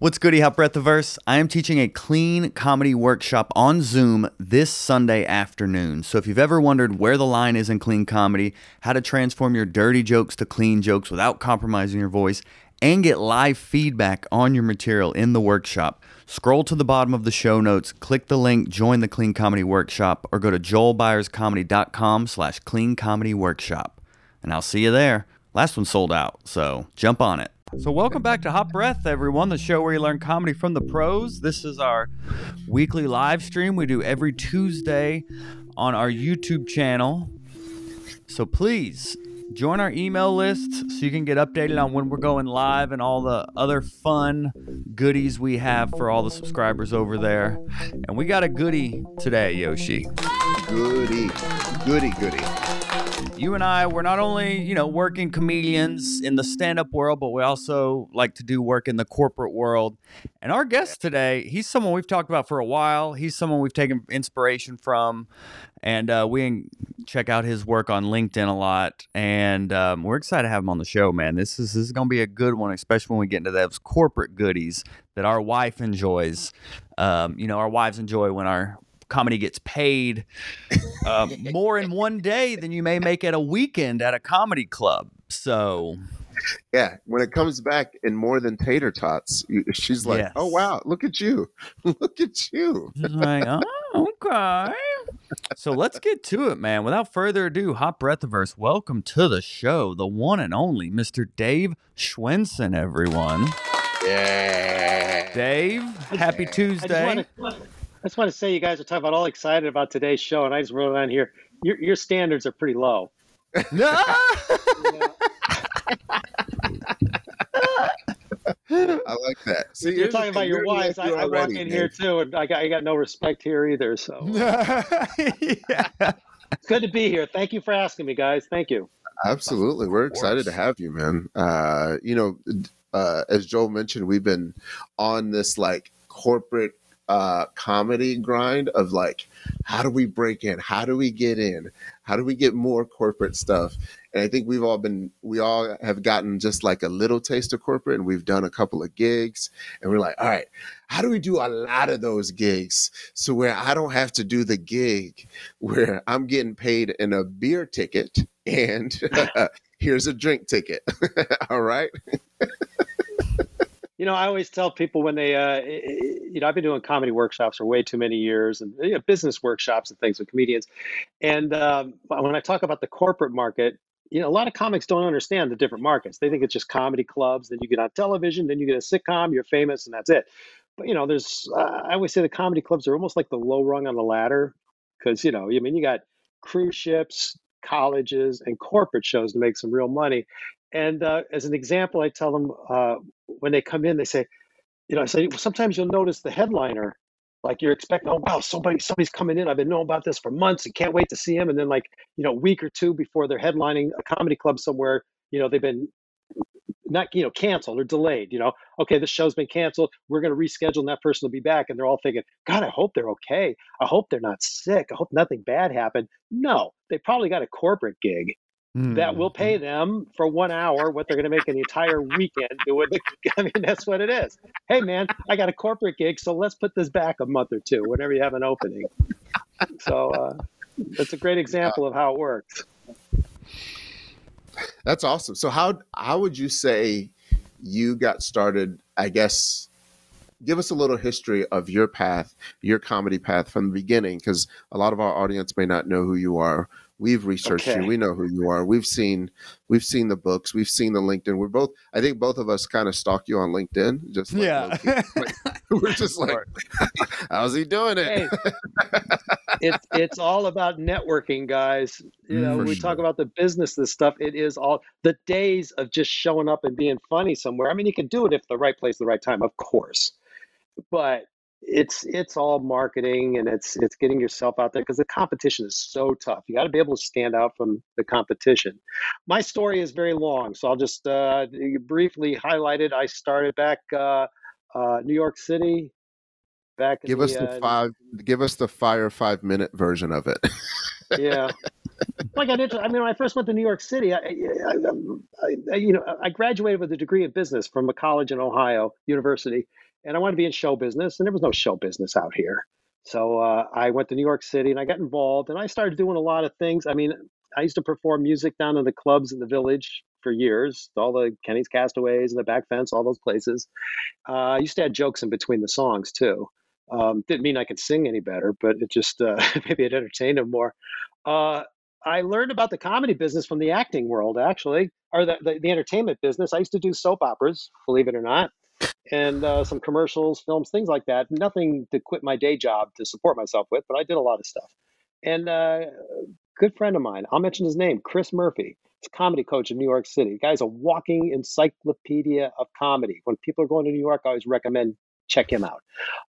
What's goody, Hot Breathiverse? I am teaching a clean comedy workshop on Zoom this Sunday afternoon. So if you've ever wondered where the line is in clean comedy, how to transform your dirty jokes to clean jokes without compromising your voice, and get live feedback on your material in the workshop, scroll to the bottom of the show notes, click the link, join the Clean Comedy Workshop, or go to joelbyerscomedy.com slash clean comedy workshop. And I'll see you there. Last one sold out, so jump on it. So, welcome back to Hot Breath, everyone, the show where you learn comedy from the pros. This is our weekly live stream we do every Tuesday on our YouTube channel. So, please join our email list so you can get updated on when we're going live and all the other fun goodies we have for all the subscribers over there. And we got a goodie today, Yoshi. Goody, goody, goody. You and I, we're not only, you know, working comedians in the stand up world, but we also like to do work in the corporate world. And our guest today, he's someone we've talked about for a while. He's someone we've taken inspiration from. And uh, we check out his work on LinkedIn a lot. And um, we're excited to have him on the show, man. This is, this is going to be a good one, especially when we get into those corporate goodies that our wife enjoys. Um, you know, our wives enjoy when our comedy gets paid uh, more in one day than you may make at a weekend at a comedy club. So Yeah, when it comes back in more than tater tots, she's like, Yes. "Oh wow, look at you, look at you." like, oh, okay. So let's get to it, man. Without further ado, Hot Breathiverse, welcome to the show, the one and only Mr. Dave Schwensen, everyone. Yeah. Dave, happy I just Tuesday. Want to, I just want to say you guys are talking about all excited about today's show, and I just wrote it on here. Your your standards are pretty low. No. I like that. See, You're talking about your you're wives. I, I walk already, in here too, and I got I got no respect here either. So yeah. it's good to be here. Thank you for asking me, guys. Thank you. Absolutely, we're excited to have you, man. Uh, you know, uh, as Joel mentioned, we've been on this like corporate uh, comedy grind of like, how do we break in? How do we get in? How do we get more corporate stuff? And I think we've all been, we all have gotten just like a little taste of corporate, and we've done a couple of gigs, and we're like, all right, how do we do a lot of those gigs so where I don't have to do the gig where I'm getting paid in a beer ticket and here's a drink ticket. All right. You know, I always tell people when they, uh, you know, I've been doing comedy workshops for way too many years and you know, business workshops and things with comedians. And um, when I talk about the corporate market, you know, a lot of comics don't understand the different markets. They think it's just comedy clubs. Then you get on television, then you get a sitcom, you're famous, and that's it. But you know, there's, uh, I always say the comedy clubs are almost like the low rung on the ladder because you know, I mean, you got cruise ships, colleges, and corporate shows to make some real money. And uh, as an example, I tell them uh, when they come in, they say, you know, I say sometimes you'll notice the headliner, like you're expecting, oh wow, somebody somebody's coming in. I've been knowing about this for months and can't wait to see him. And then like you know, a week or two before they're headlining a comedy club somewhere, you know, they've been not you know canceled or delayed. You know, okay, this show's been canceled. We're going to reschedule, and that person will be back. And they're all thinking, God, I hope they're okay. I hope they're not sick. I hope nothing bad happened. No, they probably got a corporate gig that will pay them for one hour what they're going to make an entire weekend doing the, I mean, that's what it is. Hey, man, I got a corporate gig, so let's put this back a month or two whenever you have an opening. So uh, that's a great example of how it works. That's awesome. So how how would you say you got started? I guess give us a little history of your path, your comedy path from the beginning, because a lot of our audience may not know who you are. We've researched Okay. you. We know who you are. We've seen we've seen the books. We've seen the LinkedIn. We're both. I think both of us kind of stalk you on LinkedIn. Just like yeah. low-key. we're just like, how's he doing it? Hey, it's it's all about networking, guys. You know, For we sure. talk about the business, this stuff. It is all the days of just showing up and being funny somewhere. I mean, you can do it if the right place, the right time, of course. But it's it's all marketing and it's it's getting yourself out there because the competition is so tough. You got to be able to stand out from the competition. My story is very long, so I'll just uh, briefly highlight it. I started back uh, uh, New York City. Back Give the, us the uh, five. Give us the fire five minute version of it. yeah. I got into. I mean, when I first went to New York City, I, I, I, I you know, I graduated with a degree in business from a college in Ohio University, and I wanted to be in show business, and there was no show business out here. So uh, I went to New York City and I got involved, and I started doing a lot of things. I mean, I used to perform music down in the clubs in the village for years, all the Kenny's Castaways and the Back Fence, all those places. Uh, I used to add jokes in between the songs too. Um, didn't mean I could sing any better, but it just uh, maybe it entertained them more. Uh, I learned about the comedy business from the acting world, actually, or the, the, the entertainment business. I used to do soap operas, believe it or not, and uh, some commercials, films, things like that. Nothing to quit my day job to support myself with, but I did a lot of stuff. And uh, good friend of mine, I'll mention his name, Chris Murphy. He's a comedy coach in New York City. The guy's a walking encyclopedia of comedy. When people are going to New York, I always recommend check him out.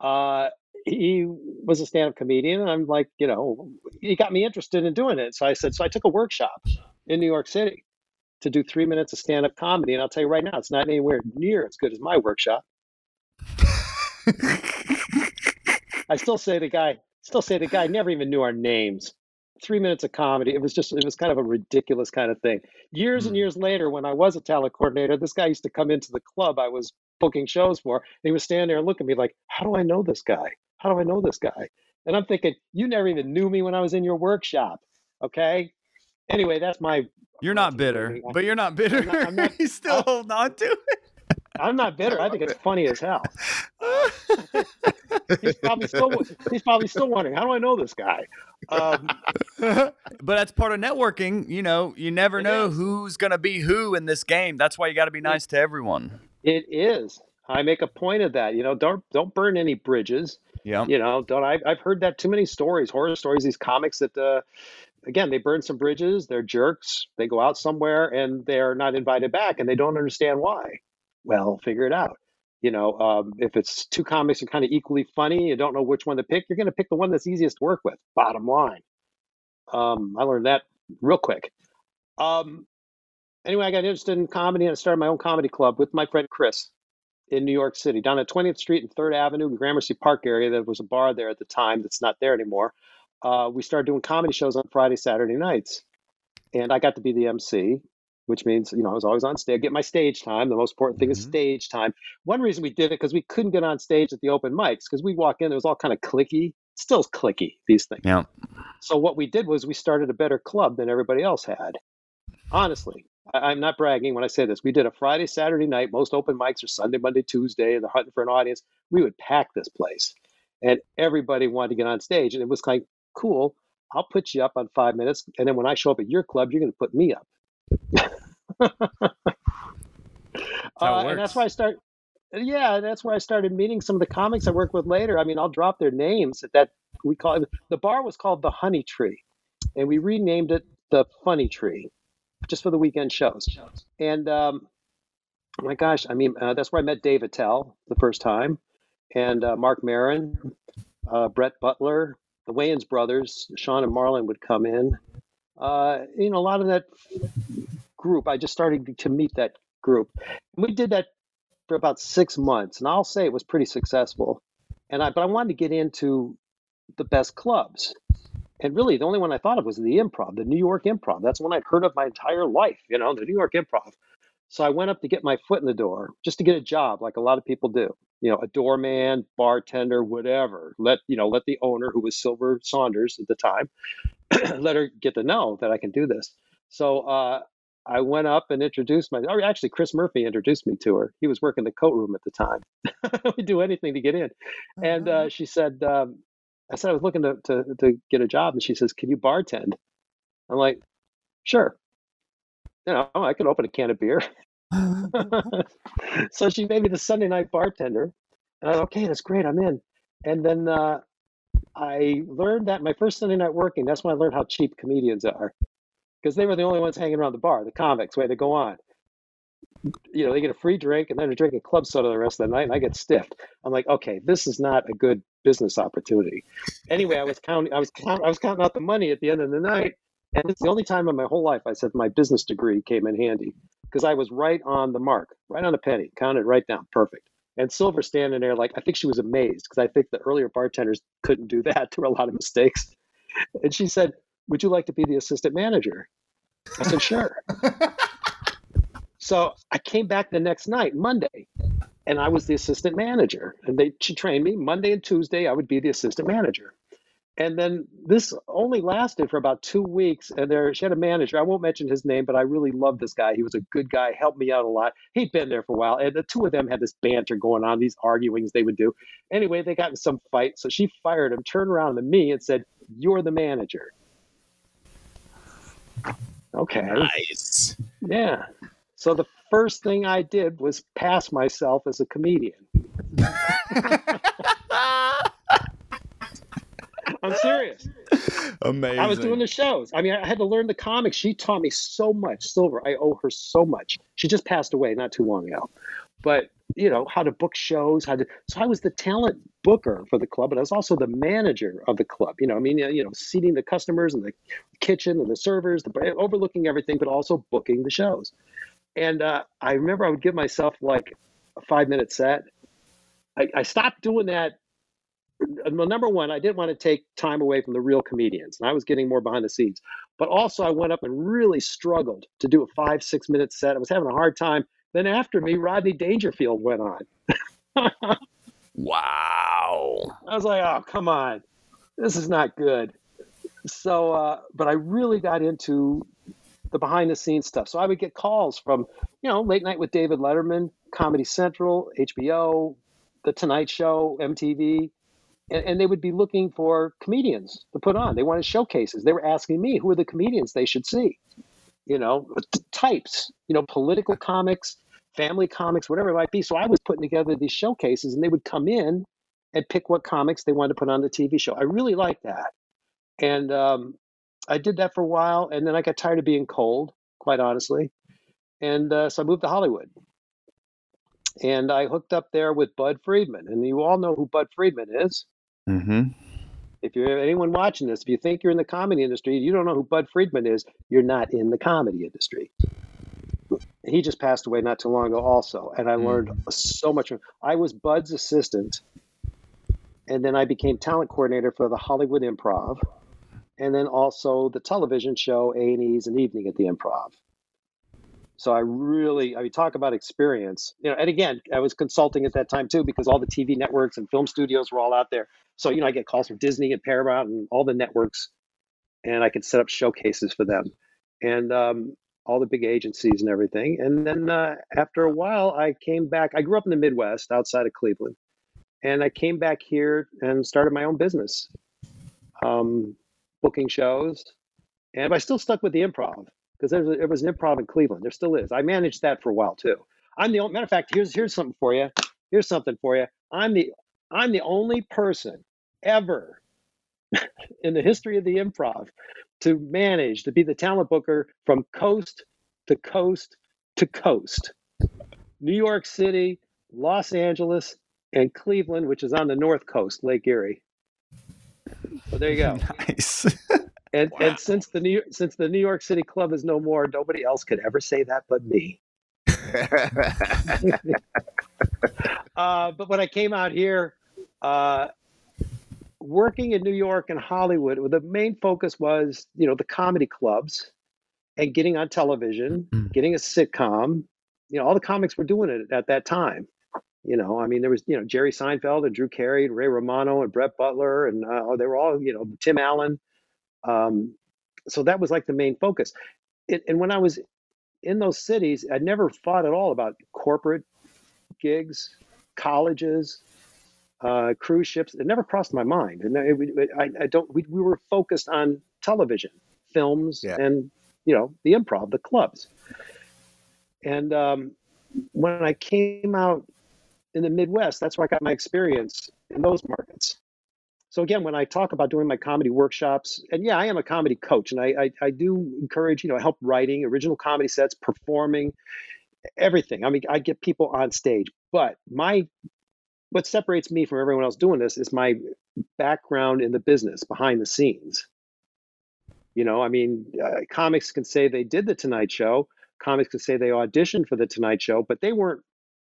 Uh, he was a stand-up comedian, and I'm like, you know, he got me interested in doing it. So I said, so I took a workshop in New York City to do three minutes of stand-up comedy, and I'll tell you right now, it's not anywhere near as good as my workshop. I still say the guy, still say the guy never even knew our names three minutes of comedy. It was just, it was kind of a ridiculous kind of thing. Years and hmm. years later, when I was a talent coordinator, this guy used to come into the club I was booking shows for. And he was standing there and looking at me like, how do I know this guy? How do I know this guy? And I'm thinking, you never even knew me when I was in your workshop. Okay. Anyway, that's my. You're not bitter, but you're not bitter. I'm not, I'm not, He's still I'm, holding on to it. I'm not bitter. I, I think it's funny as hell. he's probably still he's probably still wondering how do I know this guy. Um, but that's part of networking. You know, you never know is. who's going to be who in this game. That's why you got to be nice it, to everyone. It is. I make a point of that. You know, don't don't burn any bridges. Yeah. You know, don't I, I've heard that too many stories, horror stories. These comics that, uh, again, they burn some bridges. They're jerks. They go out somewhere and they're not invited back, and they don't understand why. Well, figure it out. You know, um, if it's two comics are kind of equally funny, you don't know which one to pick. You're going to pick the one that's easiest to work with. Bottom line. Um, I learned that real quick. Um, anyway, I got interested in comedy and I started my own comedy club with my friend Chris in New York City, down at 20th Street and 3rd Avenue, Gramercy Park area. There was a bar there at the time that's not there anymore. Uh, we started doing comedy shows on Friday, Saturday nights. And I got to be the MC which means you know I was always on stage. get my stage time. The most important thing mm-hmm. is stage time. One reason we did it because we couldn't get on stage at the open mics because we walk in, it was all kind of clicky. Still clicky these things. Yeah. So what we did was we started a better club than everybody else had. Honestly, I, am not bragging when I say this. We did a Friday, Saturday night. Most open mics are Sunday, Monday, Tuesday, and they're hunting for an audience. We would pack this place, and everybody wanted to get on stage, and it was like cool. I'll put you up on five minutes, and then when I show up at your club, you're going to put me up uh, and that's why I start. Yeah, that's where I started meeting some of the comics I work with later. I mean, I'll drop their names. at That we call it, the bar was called the Honey Tree, and we renamed it the Funny Tree, just for the weekend shows. And um, oh my gosh, I mean, uh, that's where I met Dave Attell the first time, and uh, Marc Maron, uh, Brett Butler, the Wayans brothers, Shawn and Marlon would come in. Uh, you know, a lot of that group. I just started to meet that group. And we did that for about six months, and I'll say it was pretty successful. And I, but I wanted to get into the best clubs. And really, the only one I thought of was the improv, the New York improv. That's one I'd heard of my entire life, you know, the New York improv. So I went up to get my foot in the door just to get a job, like a lot of people do. You know, a doorman, bartender, whatever. Let you know, let the owner, who was Silver Saunders at the time, let her get to know that I can do this. So uh, I went up and introduced my. Or actually, Chris Murphy introduced me to her. He was working the coat room at the time. We'd do anything to get in, and uh, uh-huh. she said, um, "I said I was looking to, to to get a job," and she says, "Can you bartend?" I'm like, "Sure." You know, I could open a can of beer. so she made me the Sunday night bartender, and I was okay. That's great. I'm in. And then uh, I learned that my first Sunday night working. That's when I learned how cheap comedians are because they were the only ones hanging around the bar, the convicts, way they go on. You know, they get a free drink and then they're drinking club soda the rest of the night, and I get stiffed. I'm like, okay, this is not a good business opportunity. Anyway, I was counting, I was count, I was counting out the money at the end of the night, and it's the only time in my whole life I said my business degree came in handy because I was right on the mark, right on the penny, counted right down, perfect. And Silver standing there, like I think she was amazed because I think the earlier bartenders couldn't do that. There were a lot of mistakes. And she said, would you like to be the assistant manager? I said, Sure. so I came back the next night, Monday, and I was the assistant manager. And they she trained me Monday and Tuesday. I would be the assistant manager. And then this only lasted for about two weeks. And there, she had a manager. I won't mention his name, but I really loved this guy. He was a good guy, helped me out a lot. He'd been there for a while, and the two of them had this banter going on, these arguings they would do. Anyway, they got in some fight, so she fired him, turned around to me, and said, "You're the manager." Okay. Nice. Yeah. So the first thing I did was pass myself as a comedian. I'm serious. Amazing. I was doing the shows. I mean, I had to learn the comics. She taught me so much. Silver, I owe her so much. She just passed away not too long ago. But you know how to book shows, how to. So I was the talent booker for the club, but I was also the manager of the club. You know, I mean, you know, seating the customers and the kitchen and the servers, the, overlooking everything, but also booking the shows. And uh, I remember I would give myself like a five minute set. I, I stopped doing that well, number one, I didn't want to take time away from the real comedians, and I was getting more behind the scenes. But also, I went up and really struggled to do a five, six minute set. I was having a hard time. Then after me, Rodney Dangerfield went on. wow. I was like, oh, come on. This is not good. So, uh, but I really got into the behind the scenes stuff. So I would get calls from, you know, Late Night with David Letterman, Comedy Central, HBO, The Tonight Show, MTV and, and, they would be looking for comedians to put on. They wanted showcases. They were asking me who are the comedians they should see. You know, types. You know, political comics, family comics, whatever it might be. So I was putting together these showcases, and they would come in and pick what comics they wanted to put on the TV show. I really liked that, and um, I did that for a while, and then I got tired of being cold, quite honestly, and uh, so I moved to Hollywood and I hooked up there with Bud Friedman. And you all know who Bud Friedman is. Mm-hmm. If you're anyone watching this, if you think you're in the comedy industry, you don't know who Bud Friedman is, you're not in the comedy industry. He just passed away not too long ago, also, and I learned mm. so much. From I was Bud's assistant, and then I became talent coordinator for the Hollywood Improv, and then also the television show A and E's and Evening at the Improv. So I really, I mean, talk about experience. You know, and again, I was consulting at that time too because all the TV networks and film studios were all out there. So you know, I get calls from Disney and Paramount and all the networks, and I could set up showcases for them, and um, all the big agencies and everything. And then uh, after a while, I came back. I grew up in the Midwest, outside of Cleveland, and I came back here and started my own business, um, booking shows, and I still stuck with the improv because there, there was an improv in Cleveland. There still is. I managed that for a while too. I'm the only, matter of fact. Here's here's something for you. Here's something for you. I'm the I'm the only person ever in the history of the improv to manage to be the talent booker from coast to coast to coast. New York City, Los Angeles, and Cleveland, which is on the north coast, Lake Erie. So there you go. Nice. And wow. and since the New since the New York City Club is no more, nobody else could ever say that but me. uh, but when I came out here, uh, working in New York and Hollywood, the main focus was you know the comedy clubs and getting on television, mm-hmm. getting a sitcom. You know, all the comics were doing it at that time. You know, I mean, there was you know Jerry Seinfeld and Drew Carey, and Ray Romano and Brett Butler, and uh, they were all you know Tim Allen. Um, so that was like the main focus. It, and when I was in those cities, I never thought at all about corporate gigs, colleges, uh, cruise ships. It never crossed my mind. And it, it, I, I, don't. We, we, were focused on television, films, yeah. and you know the improv, the clubs. And um, when I came out in the Midwest, that's where I got my experience in those markets. So again, when I talk about doing my comedy workshops, and yeah, I am a comedy coach, and I, I, I do encourage you know help writing original comedy sets, performing, everything. I mean, I get people on stage, but my what separates me from everyone else doing this is my background in the business behind the scenes. You know, I mean, uh, comics can say they did the Tonight Show. Comics can say they auditioned for the Tonight Show, but they weren't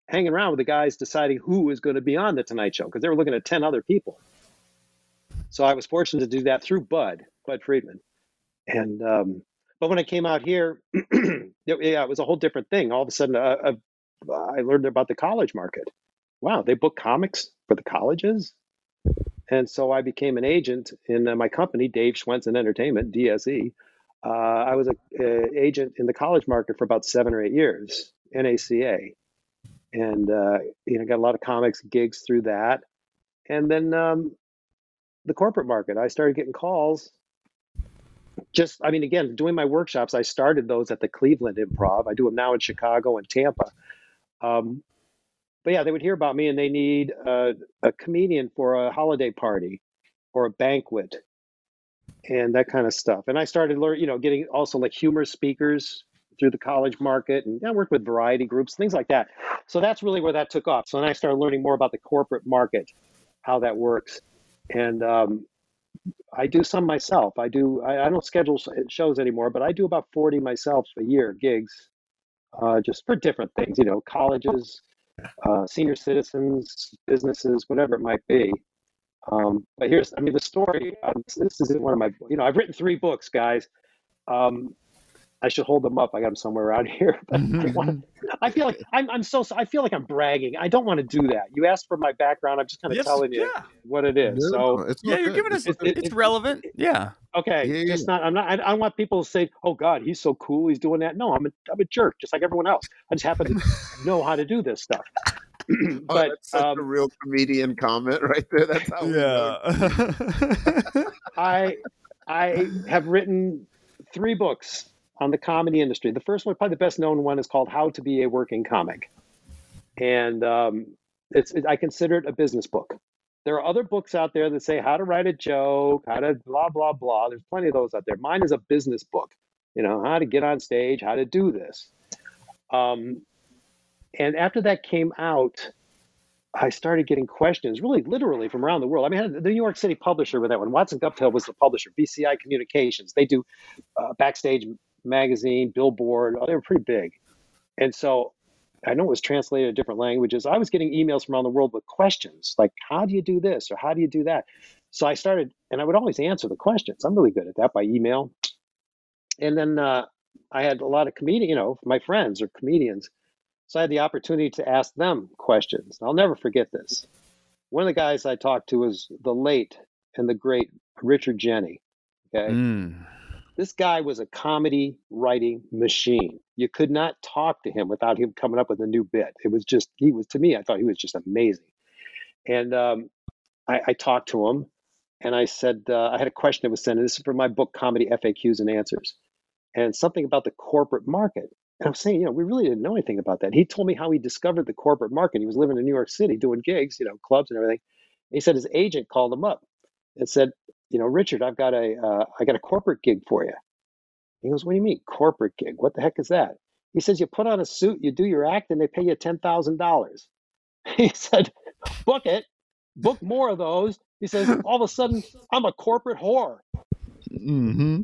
hanging around with the guys deciding who was going to be on the Tonight Show because they were looking at 10 other people. So I was fortunate to do that through Bud, Bud Friedman. And um, but when I came out here, it, yeah, it was a whole different thing. All of a sudden, uh, uh, I learned about the college market. wow, they book comics for the colleges. And so I became an agent in uh, my company, Dave Schwensen Entertainment, DSE. Uh, I was an agent in the college market for about seven or eight years, NACA. And, uh, you know, got a lot of comics gigs through that. And then um, the corporate market, I started getting calls. Just, I mean, again, doing my workshops, I started those at the Cleveland Improv. I do them now in Chicago and Tampa. Um, but yeah, they would hear about me and they need a, a comedian for a holiday party or a banquet and that kind of stuff. And I started learning, you know, getting also like humor speakers through the college market and I worked with variety groups, things like that. So that's really where that took off. So then I started learning more about the corporate market, how that works. And um, I do some myself. I do, I, I, don't schedule shows anymore, but I do about 40 myself a year gigs, uh, just for different things, you know, colleges, uh, senior citizens, businesses, whatever it might be. Um, but here's, I mean, the story. Um, this is one of my, you know, I've written three books, guys. Um, I should hold them up. I got them somewhere around here. But I, wanna, I, feel like I'm, I'm so. I feel like I'm bragging. I don't want to do that. You asked for my background. I'm just kind of yes, telling you yeah. what it is. Yeah, so it's yeah, you're giving us. It's, it's, it's relevant. Yeah. Okay. Yeah, it's not. I'm not. I, I don't want people to say, "Oh God, he's so cool. He's doing that." No, I'm a, I'm a jerk, just like everyone else. I just happen to know how to do this stuff. Oh, but oh, that's such um, a real comedian comment right there. That's how. Yeah. I I have written three books on the comedy industry. The first one, probably the best known one, is called How to Be a Working Comic, and um, it's it, I consider it a business book. There are other books out there that say how to write a joke, how to blah blah blah. There's plenty of those out there. Mine is a business book. You know how to get on stage, how to do this. Um, and after that came out, I started getting questions, really literally from around the world. I mean, the New York City publisher with that one, Watson Guptill was the publisher, BPI Communications. They do uh, backstage magazine, Billboard. They were pretty big. And so I know it was translated to different languages. I was getting emails from around the world with questions like, how do you do this or how do you do that? So I started, and I would always answer the questions. I'm really good at that by email. And then uh, I had a lot of comedian, you know, my friends are comedians. So I had the opportunity to ask them questions. I'll never forget this. One of the guys I talked to was the late and the great Richard Jeni. Okay. Mm. This guy was a comedy writing machine. You could not talk to him without him coming up with a new bit. It was just, he was, to me, I thought he was just amazing. And um, I, I, talked to him and I said, uh, I had a question that was sent. and This is for my book, Comedy FAQs and Answers, and something about the corporate market. And I'm saying, you know, we really didn't know anything about that. He told me how he discovered the corporate market. He was living in New York City doing gigs, you know, clubs and everything. And he said his agent called him up and said, you know, Richard, I've got a, uh, I got a corporate gig for you. He goes, what do you mean corporate gig? What the heck is that? He says, you put on a suit, you do your act, and they pay you ten thousand dollars. He said, book it, book more of those. He says, all of a sudden, I'm a corporate whore. Mm-hmm.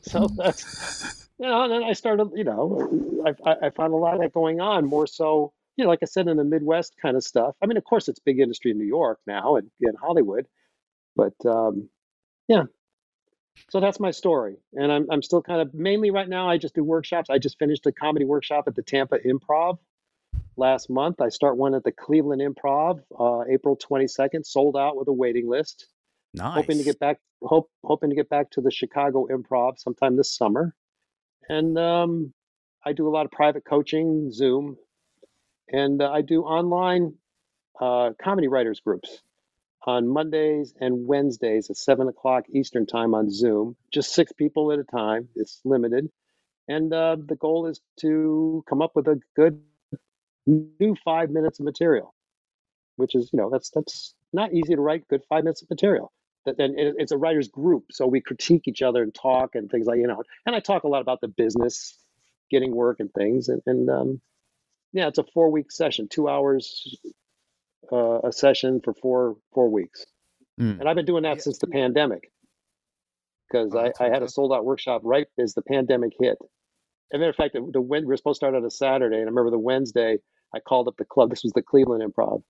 so that's, you know, and then I started, you know, I, I found a lot of that going on more so, you know, like I said, in the Midwest kind of stuff. I mean, of course, it's big industry in New York now and in Hollywood, but um, yeah. So that's my story. And I'm, I'm still kind of mainly right now, I just do workshops. I just finished a comedy workshop at the Tampa Improv last month. I start one at the Cleveland Improv uh, April 22nd, sold out with a waiting list. Nice. Hoping to get back, hope, hoping to get back to the Chicago Improv sometime this summer. And um, I do a lot of private coaching, Zoom, and uh, I do online uh, comedy writers groups on Mondays and Wednesdays at seven o'clock Eastern time on Zoom. Just six people at a time. It's limited, and uh, the goal is to come up with a good new five minutes of material, which is you know that's that's not easy to write good five minutes of material. That then it's a writers group, so we critique each other and talk and things like you know. And I talk a lot about the business, getting work and things, and, and um, yeah, it's a four week session, two hours uh, a session for four four weeks, mm. and I've been doing that since the pandemic because oh, I, I, had a sold out workshop right as the pandemic hit. As a matter of fact, the, the we were supposed to start on a Saturday, and I remember the Wednesday I called up the club. This was the Cleveland Improv.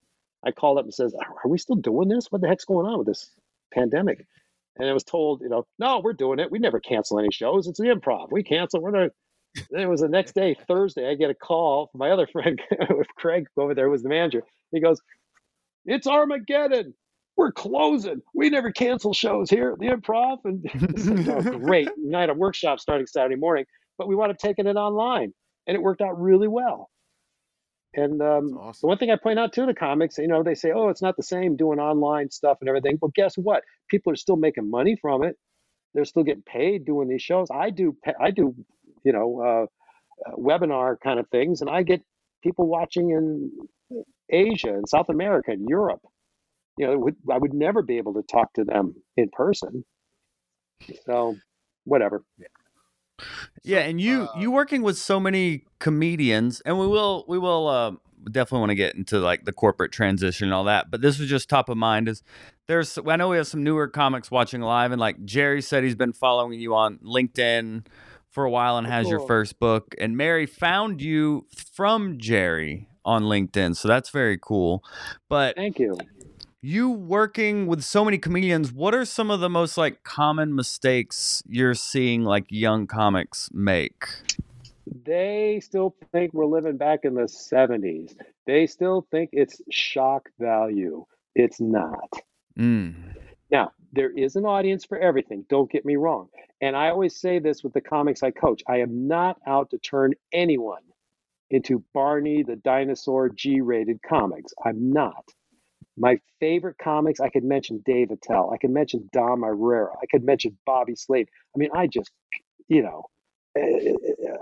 I called up and says, "Are we still doing this? What the heck's going on with this pandemic?" And I was told, you know, no, we're doing it. We never cancel any shows. It's the Improv. We cancel. We're the it was the next day, Thursday. I get a call from my other friend, Craig, over there, was the manager. He goes, "It's Armageddon. We're closing. We never cancel shows here at the Improv." And like, oh, great night of workshop starting Saturday morning, but we wound up taking it online, and it worked out really well. And um, awesome. the one thing I point out to the comics, you know, they say, "Oh, it's not the same doing online stuff and everything." Well, guess what? People are still making money from it. They're still getting paid doing these shows. I do, I do, you know, uh, uh, webinar kind of things, and I get people watching in Asia and South America and Europe. You know, would, I would never be able to talk to them in person. So, whatever. Yeah. Yeah, and you uh, you working with so many comedians, and we will we will uh, definitely want to get into like the corporate transition and all that. But this was just top of mind. Is there's I know we have some newer comics watching live, and like Jerry said, he's been following you on LinkedIn for a while and has cool. your first book. And Mary found you from Jerry on LinkedIn, so that's very cool. But thank you. you working with so many comedians what are some of the most like common mistakes you're seeing like young comics make? They still think we're living back in the 70s they still think it's shock value. It's not. Mm. now there is an audience for everything don't get me wrong. And i always say this with the comics i coach i am not out to turn anyone into barney the dinosaur g-rated comics i'm not my favorite comics, I could mention Dave Attell. I could mention Dom Irrera. I could mention Bobby Slade. I mean, I just, you know, eh,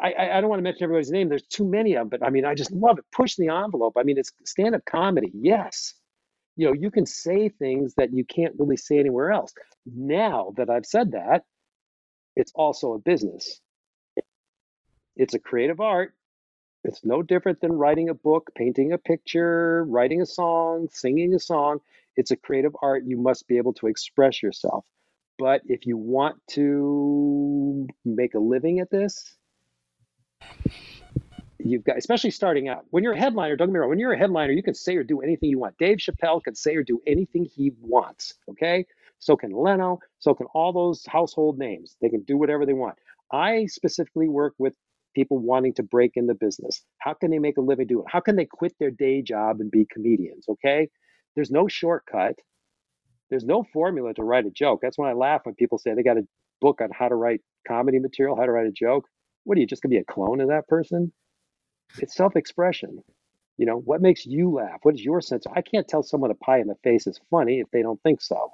I, I don't want to mention everybody's name. There's too many of them, but I mean, I just love it. Push the envelope. I mean, it's stand up comedy. Yes. You know, you can say things that you can't really say anywhere else. Now that I've said that, it's also a business. It's a creative art. It's no different than writing a book, painting a picture, writing a song, singing a song. It's a creative art. You must be able to express yourself. But if you want to make a living at this, you've got, especially starting out, when you're a headliner, don't get me wrong, when you're a headliner, you can say or do anything you want. Dave Chappelle can say or do anything he wants, okay? So can Leno, so can all those household names. They can do whatever they want. I specifically work with people wanting to break in the business? How can they make a living doing it? How can they quit their day job and be comedians? Okay. There's no shortcut. There's no formula to write a joke. That's when I laugh when people say they got a book on how to write comedy material, how to write a joke. What are you just gonna be a clone of that person? It's self-expression. You know, what makes you laugh? What is your sense? I can't tell someone a pie in the face is funny if they don't think so.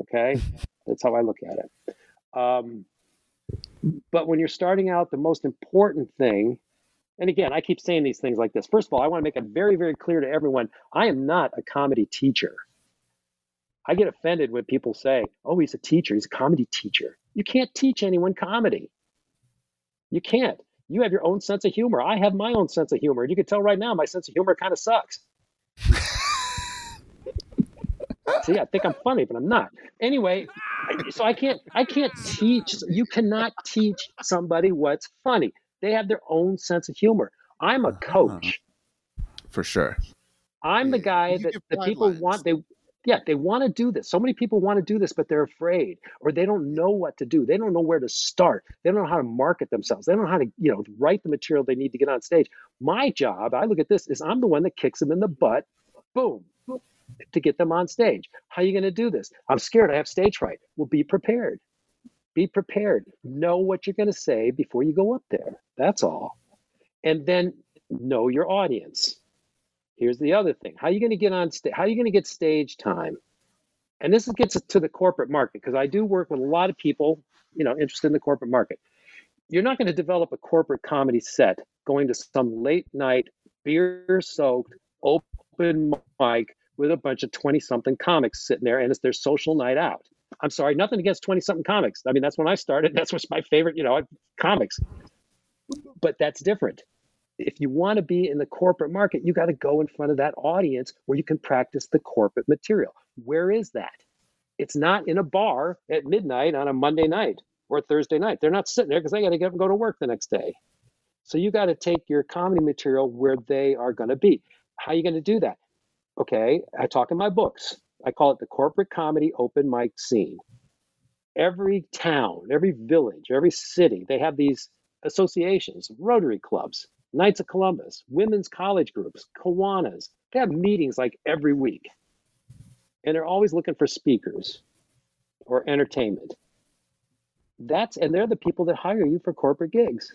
Okay. That's how I look at it. Um, but when you're starting out, the most important thing, and again, I keep saying these things like this. First of all, I want to make it very, very clear to everyone I am not a comedy teacher. I get offended when people say, oh, he's a teacher, he's a comedy teacher. You can't teach anyone comedy. You can't. You have your own sense of humor. I have my own sense of humor. And you can tell right now my sense of humor kind of sucks. See, I think I'm funny, but I'm not. Anyway, so I can't I can't teach you cannot teach somebody what's funny. They have their own sense of humor. I'm a uh-huh. coach. For sure. I'm the guy that the people lines. want they yeah, they want to do this. So many people want to do this, but they're afraid or they don't know what to do. They don't know where to start. They don't know how to market themselves. They don't know how to, you know, write the material they need to get on stage. My job, I look at this, is I'm the one that kicks them in the butt. Boom to get them on stage. How are you going to do this? I'm scared. I have stage fright. Well, be prepared. Be prepared. Know what you're going to say before you go up there. That's all. And then know your audience. Here's the other thing. How are you going to get on stage? How are you going to get stage time? And this gets to the corporate market because I do work with a lot of people, you know, interested in the corporate market. You're not going to develop a corporate comedy set going to some late night, beer soaked, open mic with a bunch of 20 something comics sitting there and it's their social night out. I'm sorry, nothing against 20 something comics. I mean, that's when I started. That's what's my favorite, you know, comics. But that's different. If you want to be in the corporate market, you got to go in front of that audience where you can practice the corporate material. Where is that? It's not in a bar at midnight on a Monday night or Thursday night. They're not sitting there because they got to get up and go to work the next day. So you got to take your comedy material where they are going to be. How are you going to do that? Okay, I talk in my books. I call it the corporate comedy open mic scene. Every town, every village, every city, they have these associations, Rotary clubs, Knights of Columbus, women's college groups, Kiwanis. They have meetings like every week. And they're always looking for speakers or entertainment. That's and they're the people that hire you for corporate gigs.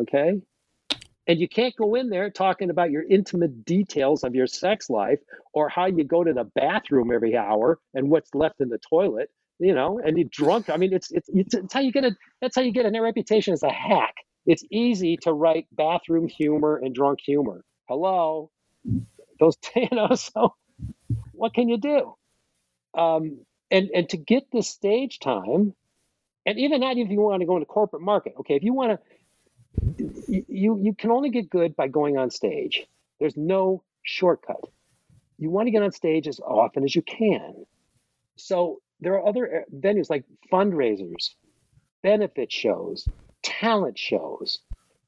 Okay? And you can't go in there talking about your intimate details of your sex life or how you go to the bathroom every hour and what's left in the toilet, you know, and you're drunk. I mean, it's it's, it's how you get a that's how you get a reputation as a hack. It's easy to write bathroom humor and drunk humor. Hello, those you know. So, what can you do? Um, and and to get the stage time, and even not if you want to go into corporate market. Okay, if you want to, you you can only get good by going on stage. There's no shortcut. You want to get on stage as often as you can. So there are other uh, venues like fundraisers, benefit shows, talent shows,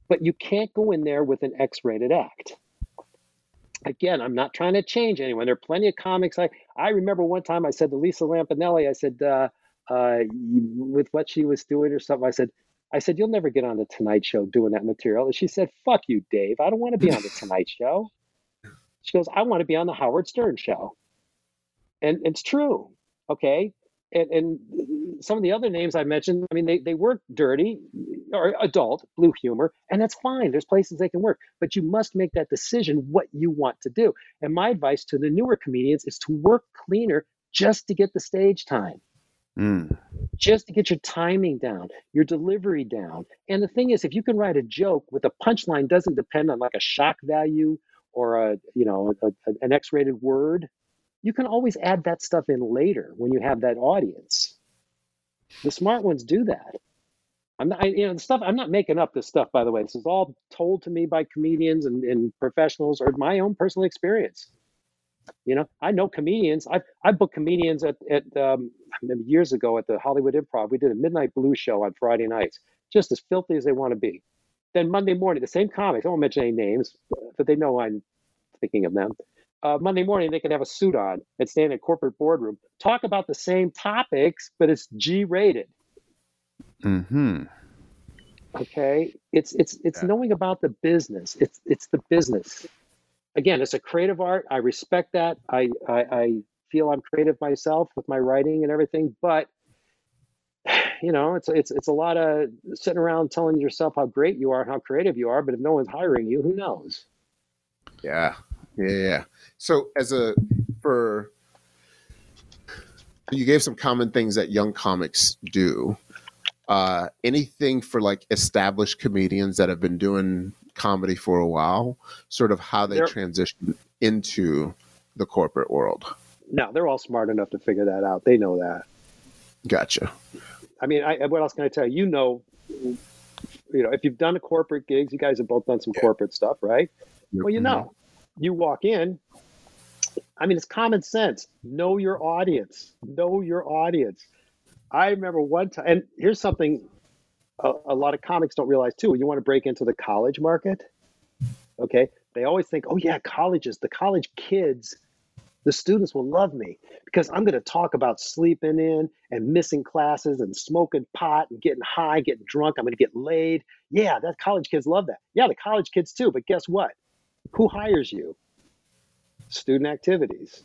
but you can't go in there with an X rated act. Again, I'm not trying to change anyone. There are plenty of comics. I, I remember one time I said to Lisa Lampanelli, I said, uh, uh, with what she was doing or something, I said, I said, you'll never get on the Tonight Show doing that material. And she said, fuck you, Dave. I don't want to be on the Tonight Show. She goes, I want to be on the Howard Stern Show. And it's true. Okay and, and some of the other names I mentioned, I mean, they, they work dirty or adult, blue humor, and that's fine. There's places they can work, but you must make that decision what you want to do. And my advice to the newer comedians is to work cleaner just to get the stage time. Mm. Just to get your timing down, your delivery down. And the thing is, if you can write a joke with a punchline doesn't depend on like a shock value or a, you know, a, a, an X-rated word you can always add that stuff in later when you have that audience. The smart ones do that. I'm not, I, you know, the stuff. I'm not making up this stuff, by the way. This is all told to me by comedians and, and professionals, or my own personal experience. You know, I know comedians. I I booked comedians at at um, years ago at the Hollywood Improv. We did a midnight blue show on Friday nights, just as filthy as they want to be. Then Monday morning, the same comics. I won't mention any names, but they know I'm thinking of them uh, Monday morning they can have a suit on and stand in a corporate boardroom, talk about the same topics, but it's G rated. Hmm. Okay. It's it's it's yeah. knowing about the business. It's it's the business. Again, it's a creative art. I respect that. I I, I feel I'm creative myself with my writing and everything, but you know, it's it's it's a lot of sitting around telling yourself how great you are, how creative you are, but if no one's hiring you, who knows? Yeah, yeah, yeah. So as a for you gave some common things that young comics do. Uh, anything for like established comedians that have been doing comedy for a while, sort of how they they're, transition into the corporate world. No, they're all smart enough to figure that out. They know that. Gotcha. I mean, I, what else can I tell you? You know, you know, if you've done a corporate gigs, you guys have both done some yeah. corporate stuff, right? Yep. Well, you know, you walk in. I mean, it's common sense. Know your audience. Know your audience. I remember one time, and here's something a, a lot of comics don't realize too. You want to break into the college market, okay? They always think, oh yeah, colleges, the college kids, the students will love me because I'm going to talk about sleeping in and missing classes and smoking pot and getting high, getting drunk. I'm going to get laid. Yeah, that college kids love that. Yeah, the college kids too. But guess what? Who hires you? Student activities.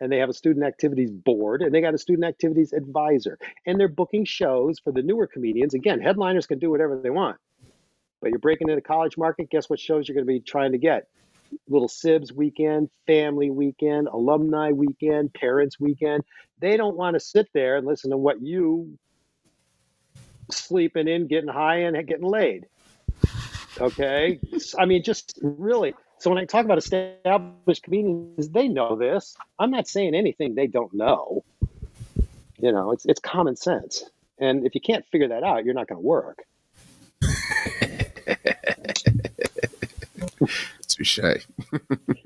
And they have a student activities board and they got a student activities advisor. And they're booking shows for the newer comedians. Again, headliners can do whatever they want. But you're breaking into the college market, guess what shows you're going to be trying to get? Little Sibs weekend, family weekend, alumni weekend, parents weekend. They don't want to sit there and listen to what you sleeping in, getting high and getting laid. Okay. I mean, just really. So when I talk about established comedians, they know this. I'm not saying anything they don't know. You know, it's it's common sense. And if you can't figure that out, you're not going to work. Touche.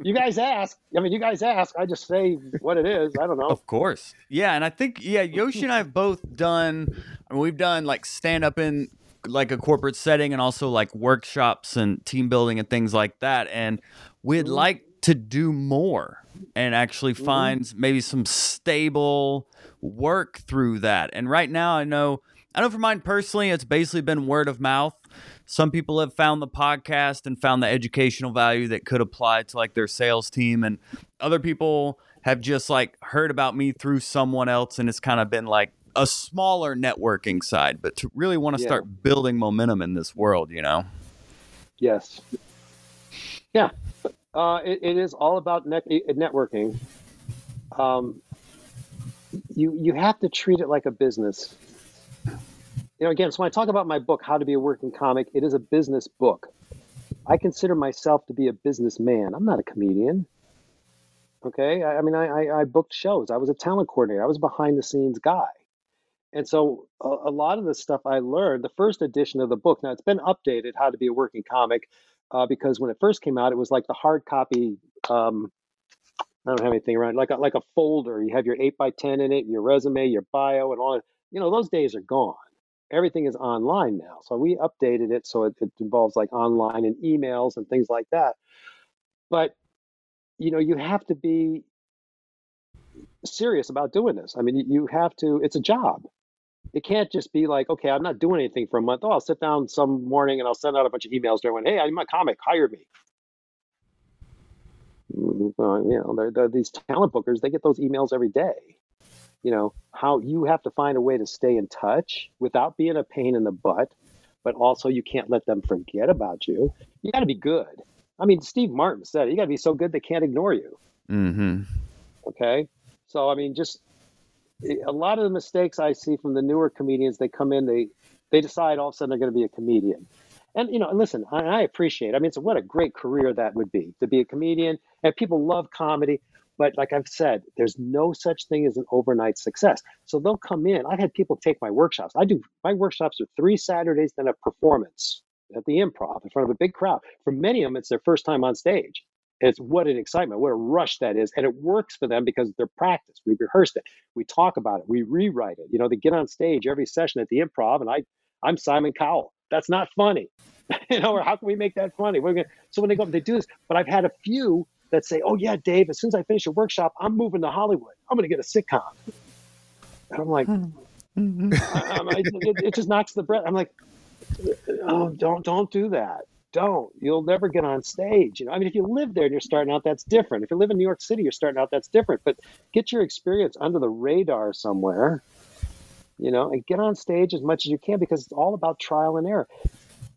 you guys ask. I mean, you guys ask. I just say what it is. I don't know. Of course. Yeah, and I think yeah, Yoshi and I have both done. I mean, we've done like stand up in like a corporate setting and also like workshops and team building and things like that. And we'd mm-hmm. like to do more and actually find mm-hmm. maybe some stable work through that. And right now, I know I know for mine personally, it's basically been word of mouth. Some people have found the podcast and found the educational value that could apply to like their sales team, and other people have just like heard about me through someone else, and it's kind of been like a smaller networking side. But to really want to Yeah. start building momentum in this world, you know. Yes. Yeah. Uh, it, it is all about net, eh, networking. Um, you you have to treat it like a business. You know, again, so when I talk about my book, How to Be a Working Comic, it is a business book. I consider myself to be a businessman. I'm not a comedian. Okay, I, I mean, I, I I booked shows. I was a talent coordinator. I was a behind the scenes guy. And so a, a lot of the stuff I learned, the first edition of the book, now it's been updated, How to Be a Working Comic, uh, because when it first came out, it was like the hard copy. Um, I don't have anything around like a, like a folder. You have your eight by ten in it, your resume, your bio, and all. You know, those days are gone. Everything is online now. So we updated it so it, it involves like online and emails and things like that. But you know, you have to be serious about doing this. I mean, you have to. It's a job. It can't just be like, okay, I'm not doing anything for a month. Oh, I'll sit down some morning and I'll send out a bunch of emails to everyone. Hey, I'm a comic. Hire me. Mm, you know, they're, they're these talent bookers. They get those emails every day. You know how you have to find a way to stay in touch without being a pain in the butt, but also you can't let them forget about you. You got to be good. I mean, Steve Martin said it. You got to be so good they can't ignore you. Mm-hmm. Okay. So I mean, just a lot of the mistakes I see from the newer comedians, they come in, they they decide all of a sudden they're going to be a comedian. And you know, listen, I, I appreciate. I mean, it's what a great career that would be to be a comedian, and people love comedy. But like I've said, there's no such thing as an overnight success. So they'll come in. I've had people take my workshops. I do my workshops are three Saturdays, then a performance at the improv in front of a big crowd. For many of them, it's their first time on stage. It's what an excitement, what a rush that is. And it works for them because they're practiced. We rehearsed it. We talk about it. We rewrite it. You know, they get on stage every session at the improv, and I, I'm Simon Cowell. That's not funny. you know, or how can we make that funny? We're gonna, so when they go up, they do this. But I've had a few that say, oh, yeah, Dave, as soon as I finish a workshop, I'm moving to Hollywood. I'm going to get a sitcom. And I'm like, I, hmm. mm-hmm. I'm- I- it, it just knocks the breath. I'm like, oh, don't don't do that. Don't. You'll never get on stage. You know, I mean, if you live there and you're starting out, that's different. If you live in New York City, you're starting out, that's different. But get your experience under the radar somewhere, you know, and get on stage as much as you can because it's all about trial and error.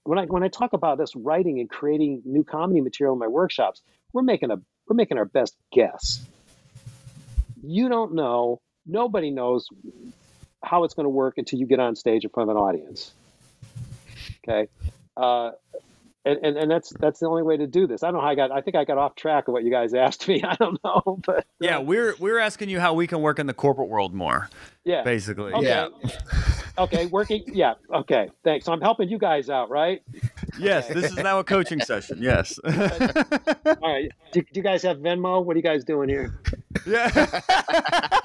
When I when I talk about this writing and creating new comedy material in my workshops, we're making a we're making our best guess. You don't know. Nobody knows how it's going to work until you get on stage in front of an audience. Okay. Uh, and, and, and that's that's the only way to do this. I don't know how I got. I think I got off track of what you guys asked me. I don't know, but uh, Yeah, we're we're asking you how we can work in the corporate world more, yeah. basically. Okay. Yeah. okay, working. Yeah. Okay. Thanks. So I'm helping you guys out, right? Yes, this is now a coaching session. Yes. All right. Do, do you guys have Venmo? What are you guys doing here? yeah.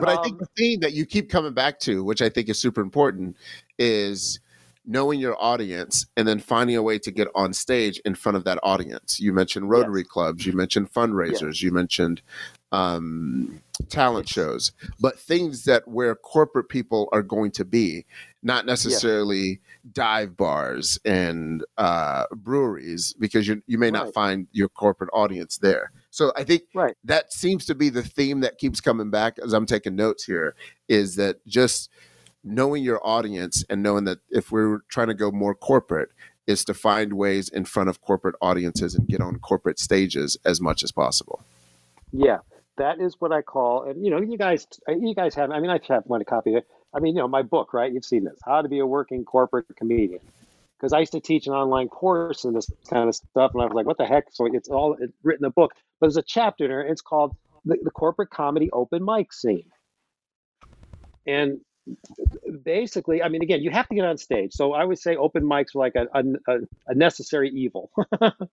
But I think Um, the thing that you keep coming back to, which I think is super important, is knowing your audience and then finding a way to get on stage in front of that audience. You mentioned Rotary clubs, you mentioned fundraisers, you mentioned um, talent shows, but things that where corporate people are going to be, not necessarily dive bars and uh, breweries, because you you may not find your corporate audience there. So I think Right. that seems to be the theme that keeps coming back as I'm taking notes here is that just knowing your audience and knowing that if we're trying to go more corporate is to find ways in front of corporate audiences and get on corporate stages as much as possible. Yeah, that is what I call, and you know, you guys, you guys have. I mean, I have one copy. of it. I mean, you know, my book, right? You've seen this, How to Be a Working Corporate Comedian. Because I used to teach an online course and this kind of stuff, and I was like, what the heck? So it's all it's written a book, but there's a chapter in there. It's called the, the Corporate Comedy Open Mic Scene, and basically, I mean, again, you have to get on stage. So I would say open mics are like a, a, a necessary evil.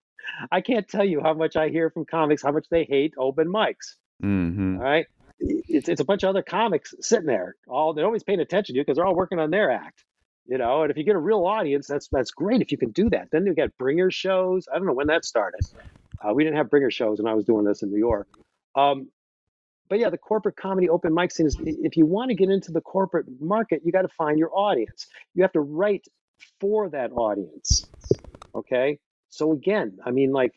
I can't tell you how much I hear from comics, how much they hate open mics. mm-hmm. All right. It's, it's a bunch of other comics sitting there. All they're always paying attention to you because they're all working on their act. You know, and if you get a real audience, that's that's great if you can do that. Then you get bringer shows. I don't know when that started. Uh, we didn't have bringer shows when I was doing this in New York. Um, but yeah, the corporate comedy open mic scene is if you want to get into the corporate market, you got to find your audience. You have to write for that audience. Okay. So again, I mean, like,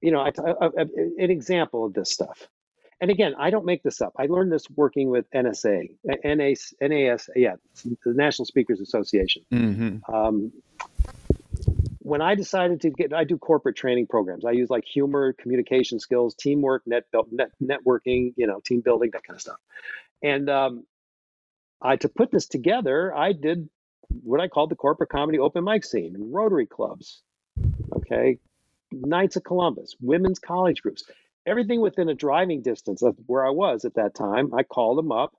you know, I, I, I, an example of this stuff. And again, I don't make this up. I learned this working with NSA, NAS, NAS yeah, the National Speakers Association. Mm-hmm. Um, when I decided to get, I do corporate training programs. I use like humor, communication skills, teamwork, net, net networking, you know, team building, that kind of stuff. And um, I to put this together, I did what I called the corporate comedy open mic scene, Rotary clubs, okay, Knights of Columbus, women's college groups, everything within a driving distance of where I was at that time. I called them up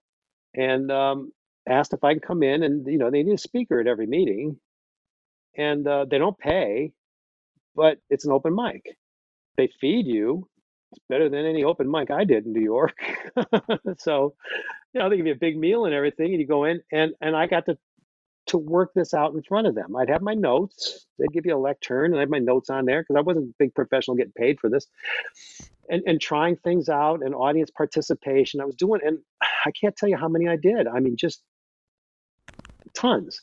and um, asked if I could come in, and you know they need a speaker at every meeting, and uh, they don't pay, but it's an open mic. They feed you. It's better than any open mic I did in New York. so, you know, they give you a big meal and everything, and you go in, and and I got to to work this out in front of them. I'd have my notes. They'd give you a lectern, and I had my notes on there because I wasn't a big professional getting paid for this. And, and trying things out and audience participation. I was doing, and I can't tell you how many I did. I mean, just tons.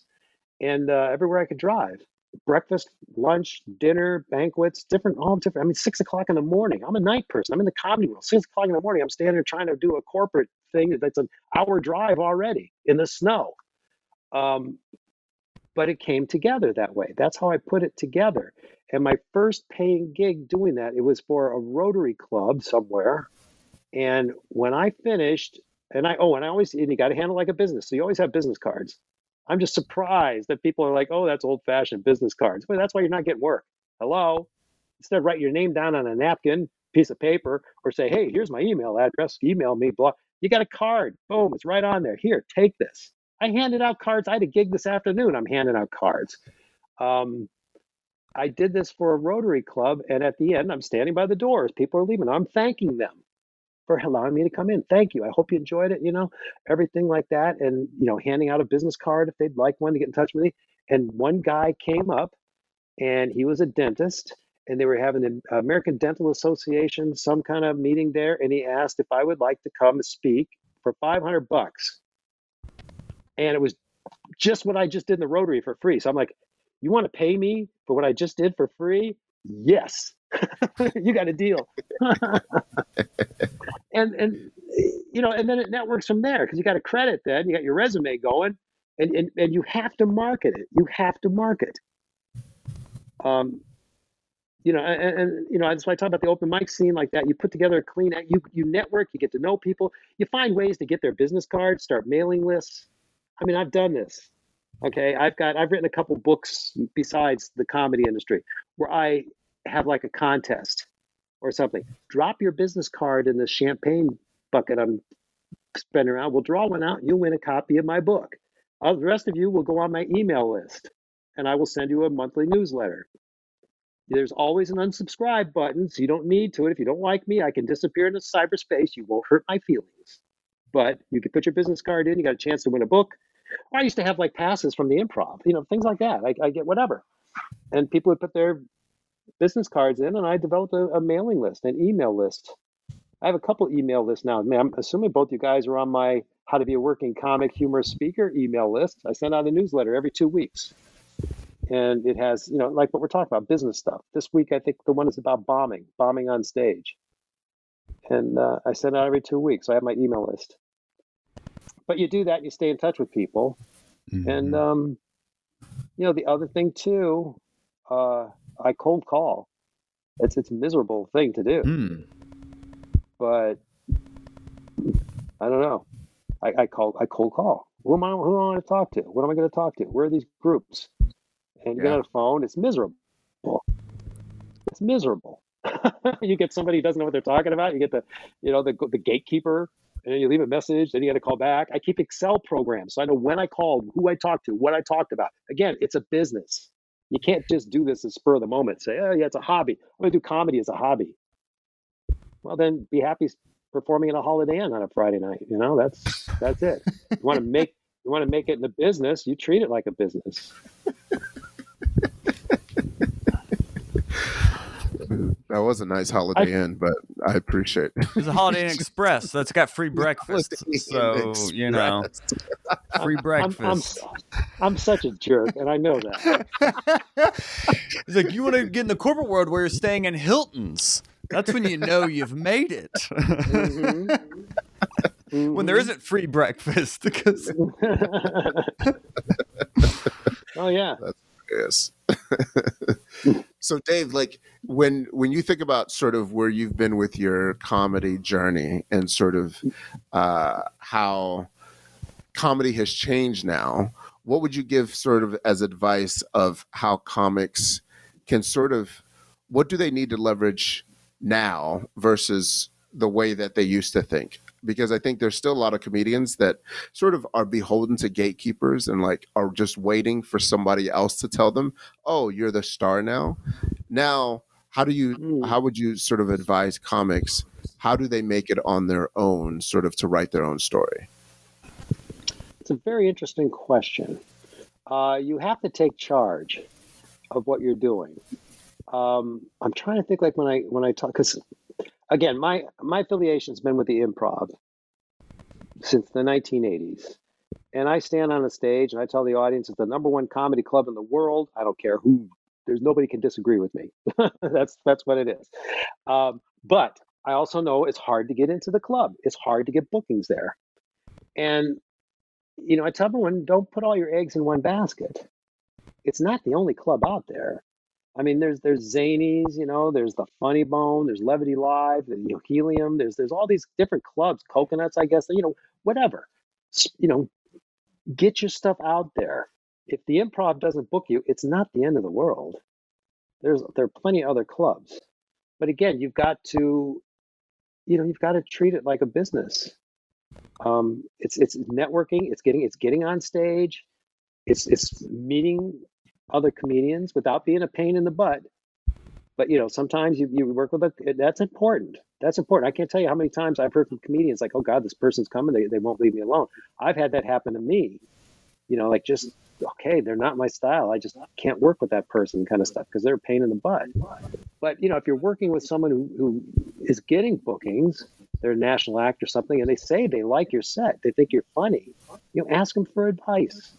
And uh, everywhere I could drive breakfast, lunch, dinner, banquets, different, all different. I mean, six o'clock in the morning. I'm a night person. I'm in the comedy world. Six o'clock in the morning, I'm standing there trying to do a corporate thing that's an hour drive already in the snow. Um, but it came together that way. That's how I put it together. And my first paying gig doing that, it was for a Rotary Club somewhere. And when I finished, and I oh, and I always and you got to handle like a business, so you always have business cards. I'm just surprised that people are like, oh, that's old fashioned business cards. Well, that's why you're not getting work. Hello. Instead, write your name down on a napkin, piece of paper, or say, hey, here's my email address. Email me. Blah. You got a card. Boom. It's right on there. Here, take this. I handed out cards. I had a gig this afternoon. I'm handing out cards. Um, I did this for a Rotary Club, and at the end, I'm standing by the doors. People are leaving. I'm thanking them for allowing me to come in. Thank you. I hope you enjoyed it. You know, everything like that, and you know, handing out a business card if they'd like one to get in touch with me. And one guy came up, and he was a dentist, and they were having the American Dental Association some kind of meeting there, and he asked if I would like to come speak for 500 bucks and it was just what I just did in the Rotary for free. So I'm like, you want to pay me for what I just did for free? Yes, you got a deal. and and you know, and then it networks from there because you got a credit. Then you got your resume going, and, and and you have to market it. You have to market. Um, you know, and, and, you know that's why I talk about the open mic scene like that. You put together a clean, you you network, you get to know people, you find ways to get their business cards, start mailing lists. I mean, I've done this. Okay, I've got I've written a couple books besides the comedy industry where I have like a contest or something. Drop your business card in the champagne bucket I'm spinning around. We'll draw one out. You'll win a copy of my book. Uh, the rest of you will go on my email list, and I will send you a monthly newsletter. There's always an unsubscribe button, so you don't need to it. If you don't like me, I can disappear into cyberspace. You won't hurt my feelings. But you can put your business card in. You got a chance to win a book. I used to have like passes from the improv, you know, things like that. I, I get whatever. And people would put their business cards in, and I developed a, a mailing list, an email list. I have a couple email lists now. I'm assuming both you guys are on my How to Be a Working Comic Humorous Speaker email list. I send out a newsletter every two weeks. And it has, you know, like what we're talking about, business stuff. This week, I think the one is about bombing, bombing on stage. And uh, I send out every two weeks. So I have my email list but you do that, you stay in touch with people, mm-hmm. and um, you know the other thing too, uh, I cold call. It's it's a miserable thing to do, mm. but I don't know. I, I call I cold call. Who am I? Who am I going to talk to? What am I going to talk to? Where are these groups? And you yeah. get on a phone. It's miserable. It's miserable. you get somebody who doesn't know what they're talking about. You get the, you know, the the gatekeeper and you leave a message, then you got to call back. I keep Excel programs so I know when I called, who I talked to, what I talked about. Again, it's a business. You can't just do this as spur of the moment. Say, oh yeah, it's a hobby. I'm gonna do comedy as a hobby. Well, then be happy performing in a Holiday Inn on a Friday night. You know, that's that's it. You want to make you want to make it in the business. You treat it like a business. That That was a nice Holiday Inn, but I appreciate it. It's a Holiday Inn Express that's got free breakfast. So, you know, free I'm, breakfast. I'm, I'm such a jerk, and I know that. It's like you want to get in the corporate world where you're staying in Hilton's. That's when you know you've made it. Mhm. when there isn't free breakfast because oh yeah. Yes. so Dave, like when when you think about sort of where you've been with your comedy journey and sort of uh, how comedy has changed now, what would you give sort of as advice of how comics can sort of what do they need to leverage now versus the way that they used to think? Because I think there's still a lot of comedians that sort of are beholden to gatekeepers and like are just waiting for somebody else to tell them, "Oh, you're the star now." Now, how do you Mm. how would you sort of advise comics how do they make it on their own sort of to write their own story? It's a very interesting question. Uh, you have to take charge of what you're doing. Um, I'm trying to think like when I when I talk because again my my affiliation's been with the improv since the 1980s, and I stand on a stage and I tell the audience it's the number one comedy club in the world. I don't care who. There's nobody can disagree with me. that's that's what it is. Um, but I also know it's hard to get into the club. It's hard to get bookings there, and you know, I tell everyone, don't put all your eggs in one basket. It's not the only club out there. I mean, there's there's Zanies, you know, there's the Funny Bone, there's Levity Live, the you know, Helium. There's there's all these different clubs, Coconuts, I guess. You know, whatever. You know, get your stuff out there. If the Improv doesn't book you, it's not the end of the world. There's there are plenty of other clubs, but again, you've got to, you know, you've got to treat it like a business um, it's it's networking it's getting it's getting on stage it's it's meeting other comedians without being a pain in the butt. But you know sometimes you, you work with a that's important. That's important. I can't tell you how many times i've heard from comedians like oh god this person's coming. They, they won't leave me alone. I've had that happen to me. You know like just okay they're not my style. I just can't work with that person kind of stuff because they're a pain in the butt. But you know if you're working with someone who, who is getting bookings they're a national act or something and they say they like your set they think you're funny you know ask them for advice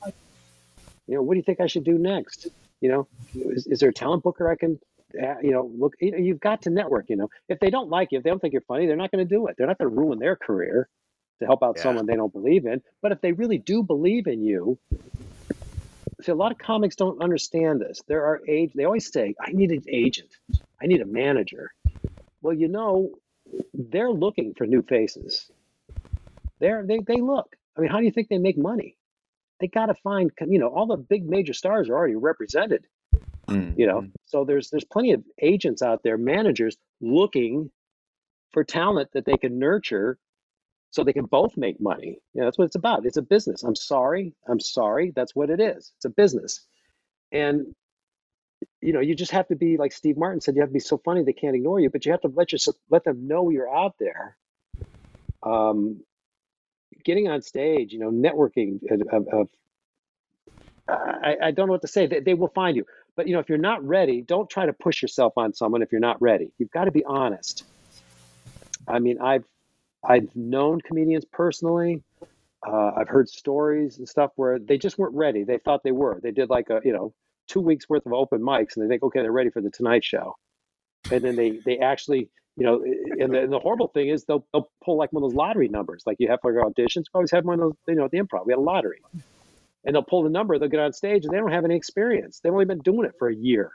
you know what do you think i should do next? You know is, is there a talent booker i can uh, you know look you know, you've got to network you know. If they don't like you if they don't think you're funny they're not going to do it. They're not going to ruin their career to help out Yeah. someone they don't believe in. But if they really do believe in you see a lot of comics don't understand this. There are age they always say i need an agent. I need a manager. Well you know they're looking for new faces. They're they, they look. I mean how do you think they make money they got to find you know all the big major stars are already represented. You know so there's there's plenty of agents out there managers looking for talent that they can nurture so they can both make money. You know that's what it's about. It's a business. I'm sorry i'm sorry that's what it is. It's a business. And you know you just have to be like steve martin said you have to be so funny they can't ignore you but you have to let your let them know you're out there. Um getting on stage you know networking of, of, I, I don't know what to say. They, they will find you. But you know, if you're not ready, don't try to push yourself on someone if you're not ready. You've got to be honest. I mean, I've I've known comedians personally. Uh, I've heard stories and stuff where they just weren't ready. They thought they were. They did like a you know two weeks worth of open mics, and they think, okay, they're ready for the Tonight Show, and then they they actually you know, and the, and the horrible thing is they'll they'll pull like one of those lottery numbers, like you have for your auditions. We always have one of those, you know, at the improv. We had a lottery, and they'll pull the number. They'll get on stage, and they don't have any experience. They've only been doing it for a year,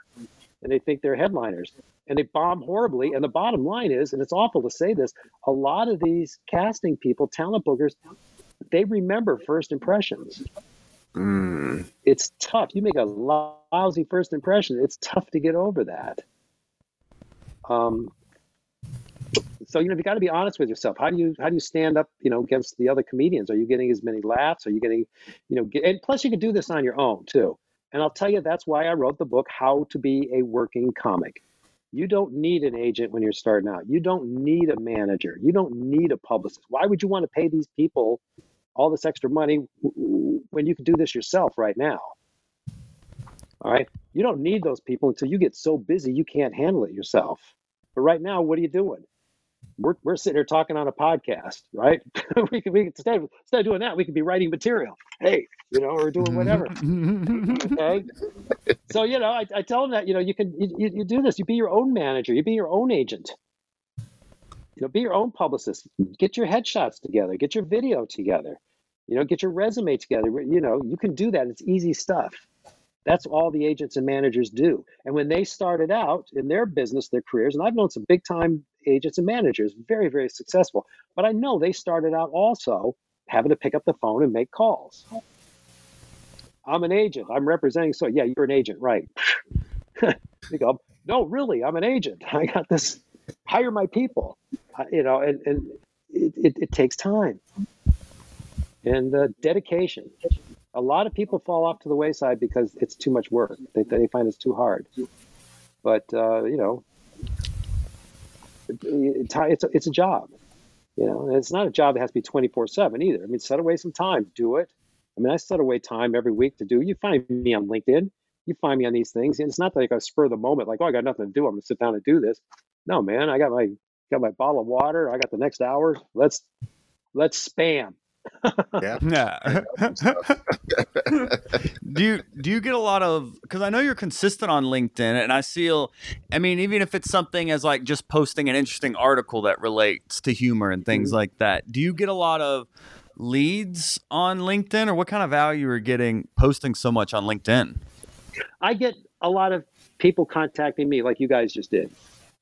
and they think they're headliners, and they bomb horribly. And the bottom line is, and it's awful to say this, a lot of these casting people, talent bookers, they remember first impressions. Mm. It's tough. You make a lousy first impression. It's tough to get over that. Um, so you know you got to be honest with yourself. How do you how do you stand up you know against the other comedians? Are you getting as many laughs? Are you getting you know get, and plus you can do this on your own too. And i'll tell you that's why i wrote the book how to be a working comic. You don't need an agent when you're starting out. You don't need a manager. You don't need a publicist. Why would you want to pay these people all this extra money when you can do this yourself right now? All right? You don't need those people until you get so busy you can't handle it yourself. But right now, what are you doing? We're, we're sitting here talking on a podcast, right? we could we could instead, instead of doing that, we could be writing material. Hey, you know, or doing whatever. okay. So you know, I, I tell them that you know you can you, you, you do this. You be your own manager. You be your own agent. You know, be your own publicist. Get your headshots together. Get your video together. You know, get your resume together. You know, you can do that. It's easy stuff. That's all the agents and managers do. And when they started out in their business, their careers, and I've known some big time agents and managers, very, very successful, but I know they started out also having to pick up the phone and make calls. I'm an agent. I'm representing. So, yeah, you're an agent, right? you go, no, really, I'm an agent. I got this. Hire my people. you know, and, and it, it, it takes time and uh, dedication. A lot of people fall off to the wayside because it's too much work. They, they find it's too hard. But uh, you know, it, it, it's a, it's a job. You know, and it's not a job that has to be twenty four seven either. I mean, set away some time, do it. I mean, I set away time every week to do. You find me on LinkedIn. You find me on these things, and it's not like I spur the moment, like, oh, I got nothing to do. I'm gonna sit down and do this. No, man, I got my got my bottle of water. I got the next hour. Let's let's spam yeah. Yeah. do you do you get a lot of because I know you're consistent on LinkedIn and I see I mean even if it's something as like just posting an interesting article that relates to humor and things mm-hmm. like that. Do you get a lot of leads on LinkedIn or what kind of value are you getting posting so much on LinkedIn? I get a lot of people contacting me like you guys just did.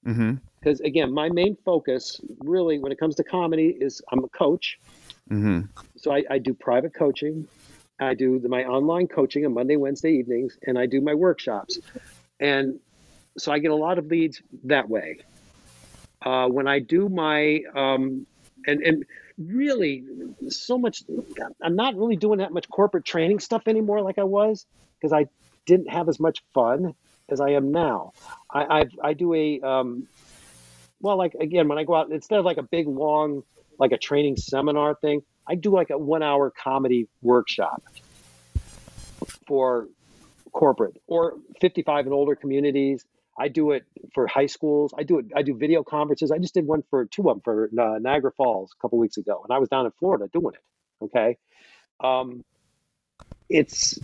Mm-hmm. Because again, my main focus really when it comes to comedy is I'm a coach Mm-hmm. So I, I, do private coaching. I do the, my online coaching on Monday, Wednesday evenings, and I do my workshops. And so I get a lot of leads that way. Uh, when I do my, um, and, and really so much, I'm not really doing that much corporate training stuff anymore like I was because I didn't have as much fun as I am now. I, I, I do a, um, well, like again, when I go out, instead of like a big long like a training seminar thing. I do like a one hour comedy workshop for corporate or 55 and older communities. I do it for high schools. I do it. I do video conferences. I just did one for two of them for uh, Niagara Falls a couple weeks ago, and I was down in Florida doing it. Okay, um, it's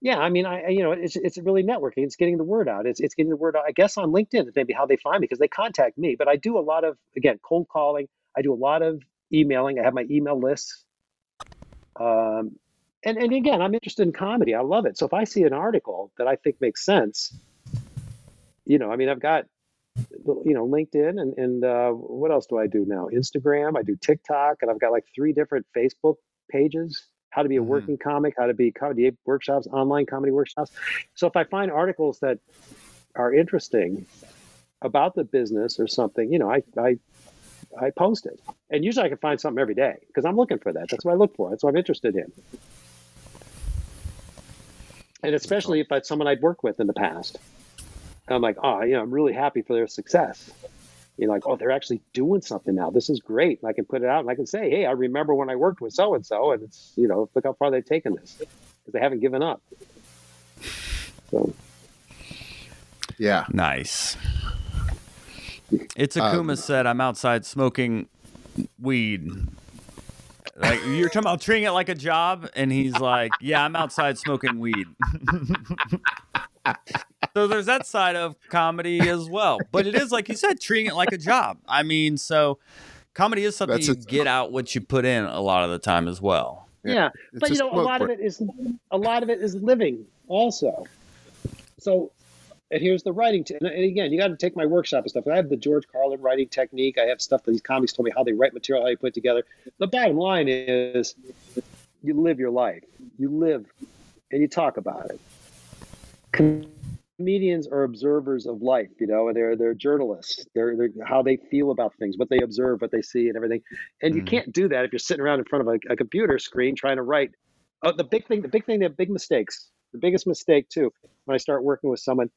yeah, I mean, I you know, it's it's really networking. It's getting the word out. It's it's getting the word out. I guess on LinkedIn is maybe how they find me because they contact me. But I do a lot of again cold calling. I do a lot of emailing. I have my email lists. Um, and and again, I'm interested in comedy. I love it. So if I see an article that I think makes sense, you know, I mean, I've got you know LinkedIn and and uh, what else do I do now? Instagram. I do TikTok, and I've got like three different Facebook pages how to be a mm-hmm. working comic, how to be comedy workshops, online comedy workshops. So if I find articles that are interesting about the business or something, you know, I I I post it. And usually I can find something every day because I'm looking for that. That's what I look for. That's what I'm interested in. And especially if it's someone I'd worked with in the past. I'm like, oh, you know, I'm really happy for their success you know, like, oh, they're actually doing something now. This is great. And I can put it out and I can say, hey, I remember when I worked with so and so, and it's, you know, look how far they've taken this because they haven't given up. So, yeah. Nice. It's Akuma um, said, I'm outside smoking weed. Like you're talking about treating it like a job, and he's like, "Yeah, I'm outside smoking weed." so there's that side of comedy as well. But it is like you said, treating it like a job. I mean, so comedy is something That's you a, get out what you put in a lot of the time as well. Yeah, yeah. but you know, a lot of it is a lot of it is living also. So, and here's the writing. T- and again, you got to take my workshop and stuff. I have the George Carlin writing technique. I have stuff that these comics told me how they write material, how you put it together. The bottom line is, you live your life. You live, and you talk about it comedians are observers of life you know they're they're journalists. They're, they're how they feel about things what they observe what they see and everything. And you mm. can't do that if you're sitting around in front of a, a computer screen trying to write. Oh, the big thing the big thing the big mistakes the biggest mistake too when i start working with someone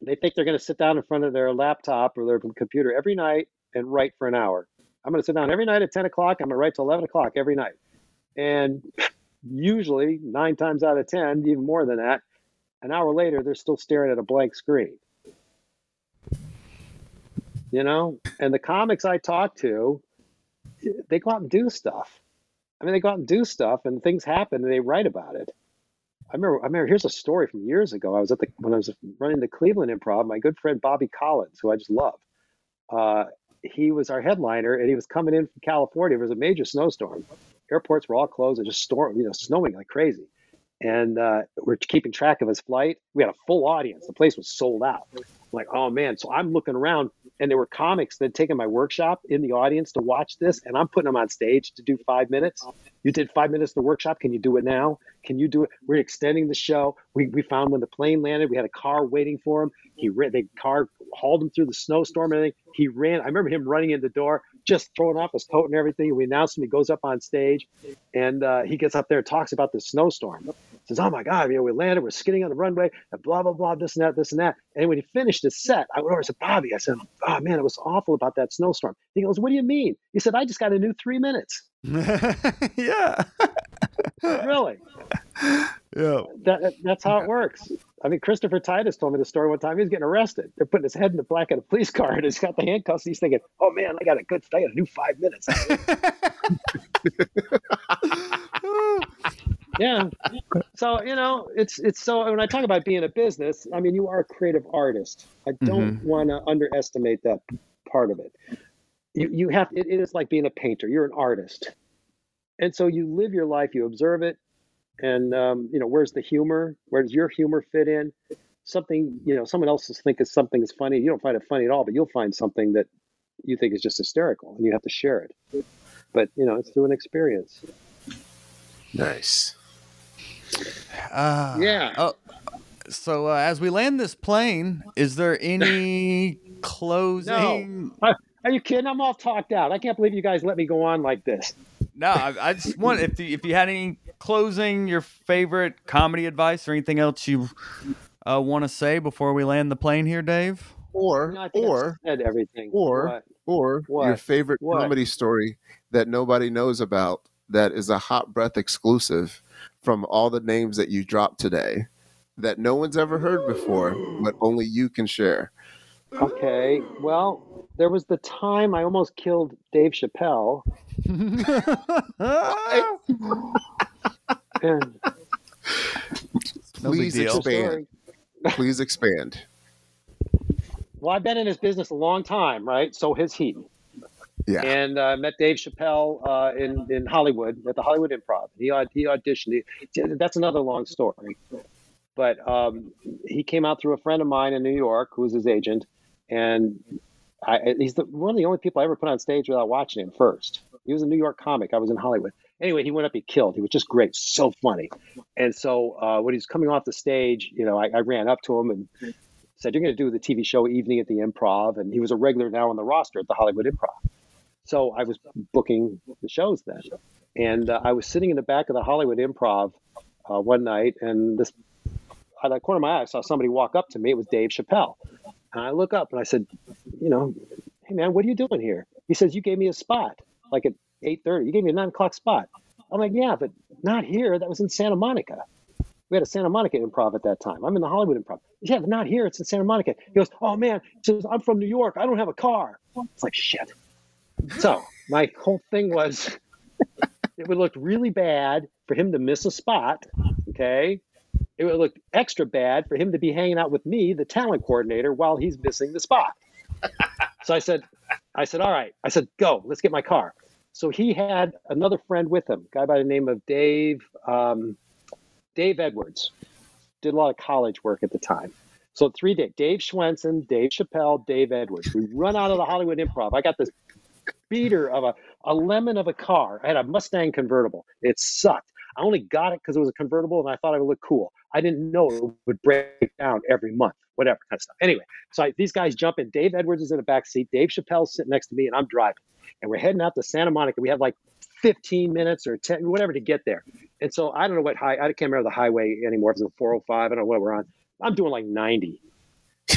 they think they're going to sit down in front of their laptop or their computer every night and write for an hour. I'm going to sit down every night at 10 o'clock i'm going to write till 11 o'clock every night. And usually nine times out of ten even more than that an hour later, they're still staring at a blank screen. you know. And the comics I talk to, they go out and do stuff. I mean, they go out and do stuff, and things happen, and they write about it. I remember. I remember. Here's a story from years ago. I was at the when I was running the Cleveland Improv. My good friend Bobby Collins, who I just love, uh, he was our headliner, and he was coming in from California. There was a major snowstorm. Airports were all closed. It just storm, you know, snowing like crazy. And uh, we're keeping track of his flight. We had a full audience. The place was sold out. I'm like, oh man! So I'm looking around, and there were comics that had taken my workshop in the audience to watch this, and I'm putting them on stage to do five minutes. You did five minutes of the workshop. Can you do it now? Can you do it? We're extending the show. We, we found when the plane landed, we had a car waiting for him. He ran, the car hauled him through the snowstorm and everything. He ran. I remember him running in the door, just throwing off his coat and everything. We announced him. He goes up on stage, and uh, he gets up there and talks about the snowstorm. Says, "Oh my God, you know, we landed. We're skidding on the runway, and blah blah blah, this and that, this and that." And when he finished his set, I went over and said, "Bobby," I said, "Oh man, it was awful about that snowstorm." He goes, "What do you mean?" He said, "I just got a new three minutes." yeah. really? Yeah. That, that's how it works. I mean, Christopher Titus told me the story one time. He was getting arrested. They're putting his head in the back of the police car, and he's got the handcuffs. He's thinking, "Oh man, I got a good, I got a new five minutes." yeah. So you know, it's it's so when I talk about being a business, I mean, you are a creative artist. I don't Mhm. want to underestimate that part of it. You you have it, it is like being a painter. You're an artist, and so you live your life. You observe it, and um, you know where's the humor? Where does your humor fit in? Something you know, someone else think is something is funny. You don't find it funny at all, but you'll find something that you think is just hysterical, and you have to share it. But you know, it's through an experience. Nice. Uh, Yeah. Oh, so uh, as we land this plane, is there any closing? Are you kidding? I'm all talked out. I can't believe you guys let me go on like this. No, I, I just want if the, if you had any closing, your favorite comedy advice or anything else you uh, want to say before we land the plane here, Dave. Or No, I think I've or said everything. or- What? or your favorite What? comedy story that nobody knows about that is a hot breath exclusive from all the names that you dropped today that no one's ever heard before but only you can share Okay. Well, there was the time I almost killed Dave Chappelle, and No big please deal. expand please expand well, I've been in this business a long time, right? So has he. Yeah And uh, I met Dave Chappelle uh, in in Hollywood at the Hollywood Improv. He he auditioned. He- that's another long story. But um, he came out through a friend of mine in New York, who was his agent, and I, he's the, one of the only people I ever put on stage without watching him first. He was a New York comic. I was in Hollywood. Anyway, he went up. He killed. He was just great, so funny. And so uh, when he was coming off the stage, you know, I, I ran up to him and said, "You're going to do the TV show Evening at the Improv," and he was a regular now on the roster at the Hollywood Improv. So I was booking the shows then, and uh, I was sitting in the back of the Hollywood Improv uh, one night, and this out of the corner of my eye, I saw somebody walk up to me. It was Dave Chappelle, and I look up and I said, "You know, hey man, what are you doing here?" He says, "You gave me a spot, like at 8:30. You gave me a nine o'clock spot." I'm like, "Yeah, but not here. That was in Santa Monica." We had a Santa Monica improv at that time. I'm in the Hollywood improv. Yeah, but not here. It's in Santa Monica. He goes, Oh man, he says, I'm from New York. I don't have a car. It's like shit. So my whole thing was it would look really bad for him to miss a spot. Okay. It would look extra bad for him to be hanging out with me, the talent coordinator, while he's missing the spot. So I said, I said, all right. I said, go, let's get my car. So he had another friend with him, a guy by the name of Dave, um, Dave Edwards. Did a lot of college work at the time. So three days, Dave Schwensen, Dave Chappelle, Dave Edwards. We run out of the Hollywood Improv. I got this beater of a, a lemon of a car. I had a Mustang convertible. It sucked. I only got it because it was a convertible and I thought it would look cool. I didn't know it would break down every month, whatever kind of stuff. Anyway, so I, these guys jump in. Dave Edwards is in the back seat. Dave Chappelle's sitting next to me and I'm driving. And we're heading out to Santa Monica. We have like 15 minutes or 10, whatever to get there. And so I don't know what high, I can't remember the highway anymore. If it's a 405, I don't know what we're on. I'm doing like 90.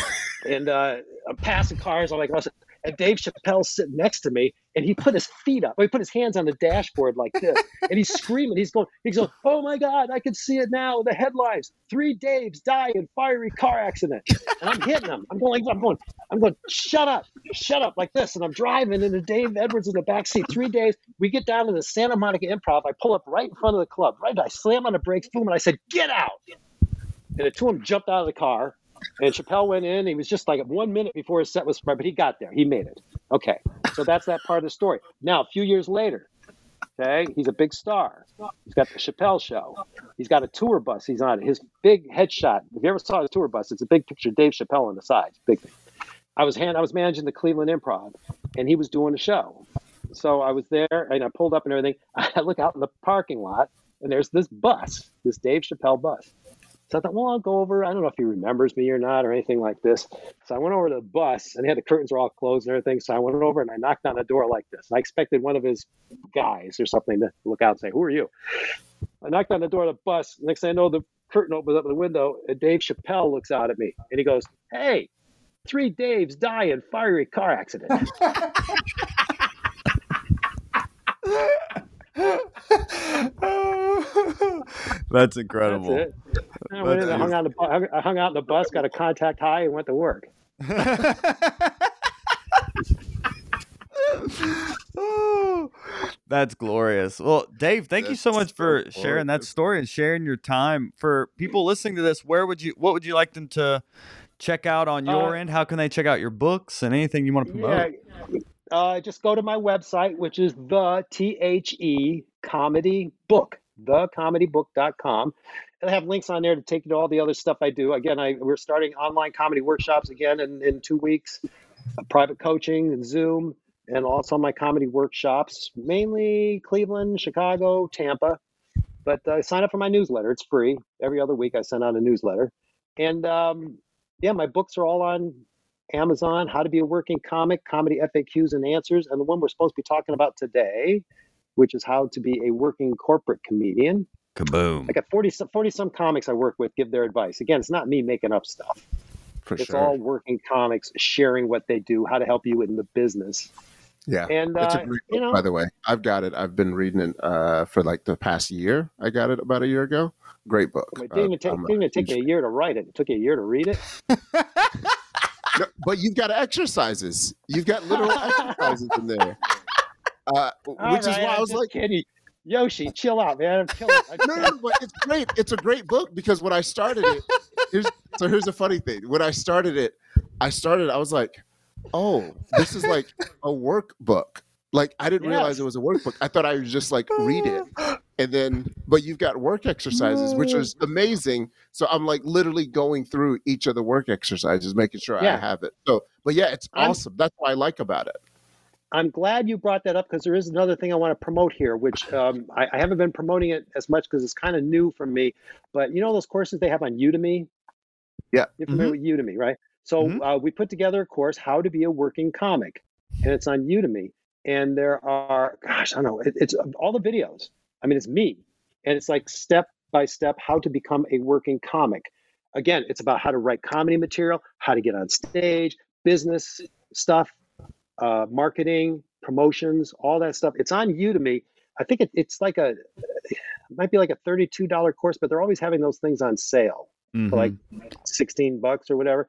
and uh, I'm passing cars. I'm like, listen. And Dave Chappelle's sitting next to me, and he put his feet up. He put his hands on the dashboard like this, and he's screaming. He's going, he's going, oh my God, I can see it now. The headlines: Three Daves die in fiery car accident. And I'm hitting him. I'm going, I'm going, I'm going. Shut up, shut up, like this. And I'm driving, and the Dave Edwards in the back seat. Three days. We get down to the Santa Monica Improv. I pull up right in front of the club. Right, I slam on the brakes. Boom, and I said, get out. And the two of them jumped out of the car. And Chappelle went in. He was just like one minute before his set was but he got there. He made it. Okay. So that's that part of the story. Now, a few years later, okay, he's a big star. He's got the Chappelle show. He's got a tour bus. He's on. His big headshot. If you ever saw his tour bus, it's a big picture of Dave Chappelle on the side. Big thing. I was hand I was managing the Cleveland Improv and he was doing a show. So I was there and I pulled up and everything. I look out in the parking lot and there's this bus, this Dave Chappelle bus. So I thought, well, I'll go over. I don't know if he remembers me or not or anything like this. So I went over to the bus and they had the curtains were all closed and everything. So I went over and I knocked on the door like this. And I expected one of his guys or something to look out and say, Who are you? I knocked on the door of the bus. Next thing I know, the curtain opens up the window and Dave Chappelle looks out at me and he goes, Hey, three Daves die in fiery car accident. That's incredible. That's it. I went in, I hung out, the, bu- I hung out in the bus, got a contact high, and went to work. Oh, That's glorious. Well, Dave, thank you so That's much for so sharing that story and sharing your time. For people listening to this, where would you what would you like them to check out on your Uh, end? How can they check out your books and anything you want to promote? Yeah. Uh, just go to my website, which is the T H E comedy book, thecomedybook.com. And I have links on there to take you to all the other stuff I do. Again, I we're starting online comedy workshops again in, in two weeks, uh, private coaching and Zoom, and also my comedy workshops, mainly Cleveland, Chicago, Tampa. But uh, sign up for my newsletter. It's free. Every other week I send out a newsletter. And um, yeah, my books are all on Amazon, How to Be a Working Comic, Comedy FAQs and Answers, and the one we're supposed to be talking about today, which is How to Be a Working Corporate Comedian. Kaboom. I got 40 some, 40 some comics I work with give their advice. Again, it's not me making up stuff. For it's sure. all working comics sharing what they do, how to help you in the business. yeah. And It's uh, a great you book, know, by the way. I've got it. I've been reading it uh, for like the past year. I got it about a year ago. Great book. it Uh, didn't even take, I'm a didn't even take me a year to write it. It took you a year to read it. No, but you've got exercises. You've got literal exercises in there. Uh, which All is why I I'm was like, kidding. Yoshi, chill out, man. I'm killing it. no, no, but it's great. It's a great book because when I started it, here's so here's the funny thing. When I started it, I started. I was like, oh, this is like a workbook. Like I didn't realize it was a workbook. I thought I would just like read it, and then but you've got work exercises, which is amazing. So I'm like literally going through each of the work exercises, making sure I have it. So, but yeah, it's I'm- awesome. That's what I like about it. I'm glad you brought that up because there is another thing I want to promote here, which um, I, I haven't been promoting it as much because it's kind of new for me. But you know those courses they have on Udemy? Yeah. You're familiar with Udemy, right? So Mhm. uh, we put together a course, How to Be a Working Comic, and it's on Udemy. And there are, gosh, I don't know, it, it's all the videos. I mean, it's me, and it's like step by step how to become a working comic. Again, it's about how to write comedy material, how to get on stage, business stuff, uh, marketing, promotions, all that stuff. It's on Udemy. I think it, it's like a, it might be like a thirty-two dollar course, but they're always having those things on sale Mhm. for like sixteen bucks or whatever.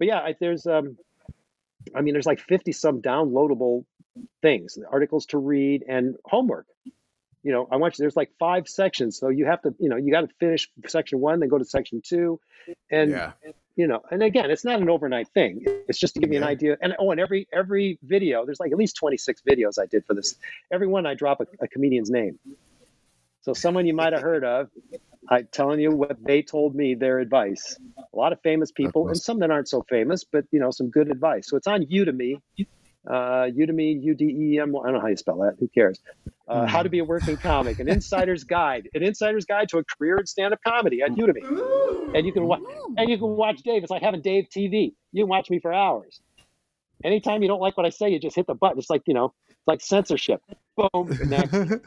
But yeah, I, there's um, I mean, there's like fifty some downloadable things, articles to read, and homework. You know, I want you. There's like five sections, so you have to, you know, you got to finish section one, then go to section two, and yeah, you know and again it's not an overnight thing. It's just to give you an idea and oh and every every video there's like at least 26 videos i did for this. Every one i drop a, a comedian's name. So someone you might have heard of i'm telling you what they told me their advice. A lot of famous people and some that aren't so famous but you know some good advice. So it's on you to udemy uh, Udemy, U-D-E-M, I don't know how you spell that. Who cares? Uh, How to be a working comic, an insider's guide, an insider's guide to a career in stand-up comedy on Udemy and you can watch and you can watch Dave. It's like having Dave TV. You can watch me for hours. Anytime you don't like what I say, you just hit the button. It's like you know, it's like censorship. Boom. Next. that's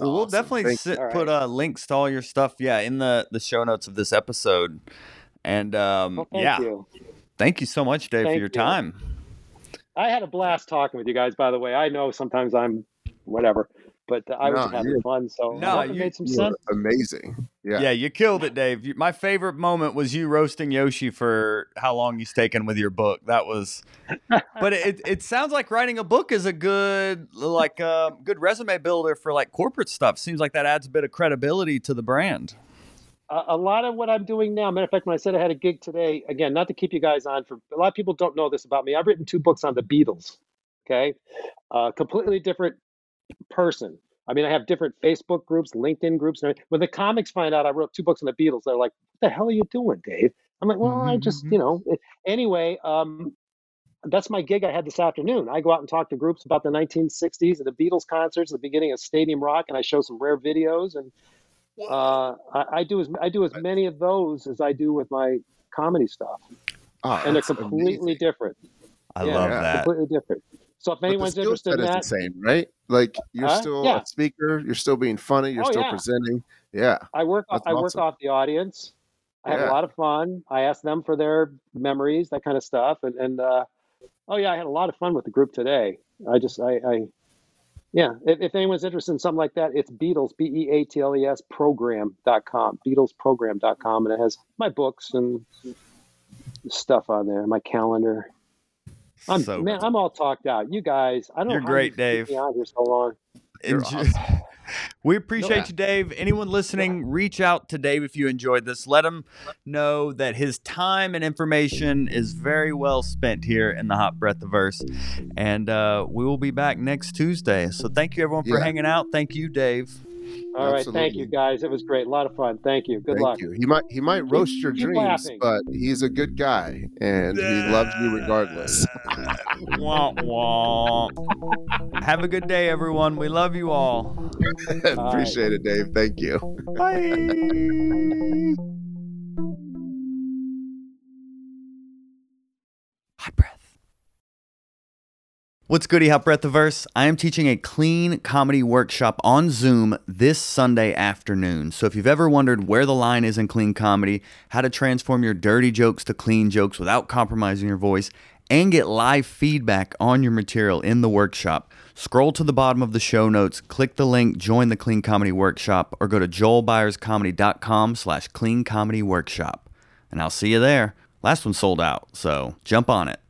Well, we'll definitely sit, All put uh, links to all your stuff, yeah, in the the show notes of this episode. And um, Well, thank yeah, you. Thank you so much, Dave, Thank for your you. time. I had a blast talking with you guys. By the way, I know sometimes I'm whatever, but I was No, just having you- fun. So No, I hope it you- made some sense. were amazing. Yeah. Yeah. you killed it, Dave. You, my favorite moment was you roasting Yoshi for how long he's taken with your book. That was, but it it sounds like writing a book is a good like uh, good resume builder for like corporate stuff. Seems like that adds a bit of credibility to the brand. A, a lot of what I'm doing now. Matter of fact, when I said I had a gig today, again, not to keep you guys on for a lot of people don't know this about me. I've written two books on the Beatles. Okay, uh, completely different person. I mean, I have different Facebook groups, LinkedIn groups. And when the comics find out I wrote two books on the Beatles, they're like, "What the hell are you doing, Dave?" I'm like, "Well, I just, you know." It, anyway, um, that's my gig I had this afternoon. I go out and talk to groups about the 1960s and the Beatles concerts, the beginning of Stadium Rock, and I show some rare videos and uh, I, I do as I do as many of those as I do with my comedy stuff, Oh, and they're completely amazing. different. I Yeah, love that. Completely different. So if But the anyone's interested set in is that, the same, right? Like you're Huh? still Yeah. a speaker, you're still being funny, you're Oh, still yeah. presenting. Yeah. I work That's I work off the audience. I have Yeah. a lot of fun. I ask them for their memories, that kind of stuff, and and uh, oh yeah, I had a lot of fun with the group today. I just I, I yeah. If, if anyone's interested in something like that, it's Beatles B E A T L E S program.com, Beatlesprogram.com, and it has my books and stuff on there, my calendar. I'm So man, I'm all talked out. You guys, I don't You're know great, Dave. Me on here so long. Enjoy- awesome. We appreciate Yeah. you, Dave. Anyone listening, reach out to Dave if you enjoyed this. Let him know that his time and information is very well spent here in the Hot Breath of Verse. And uh, we will be back next Tuesday. So thank you, everyone, for Yeah. hanging out. Thank you, Dave. All right, thank you guys. It was great. A lot of fun. Thank you. Good Thank luck. you. He might he might roast your dreams, laughing. but he's a good guy and he loves you regardless. wah, wah. Have a good day, everyone. We love you all. Appreciate it, Dave. Thank you. Bye. Hot breath. What's goody, Hot Breath of Verse? I am teaching a clean comedy workshop on Zoom this Sunday afternoon. So if you've ever wondered where the line is in clean comedy, how to transform your dirty jokes to clean jokes without compromising your voice, and get live feedback on your material in the workshop, scroll to the bottom of the show notes, click the link, join the Clean Comedy Workshop, or go to joelbyerscomedy.com slash clean comedy workshop. And I'll see you there. Last one sold out, so jump on it.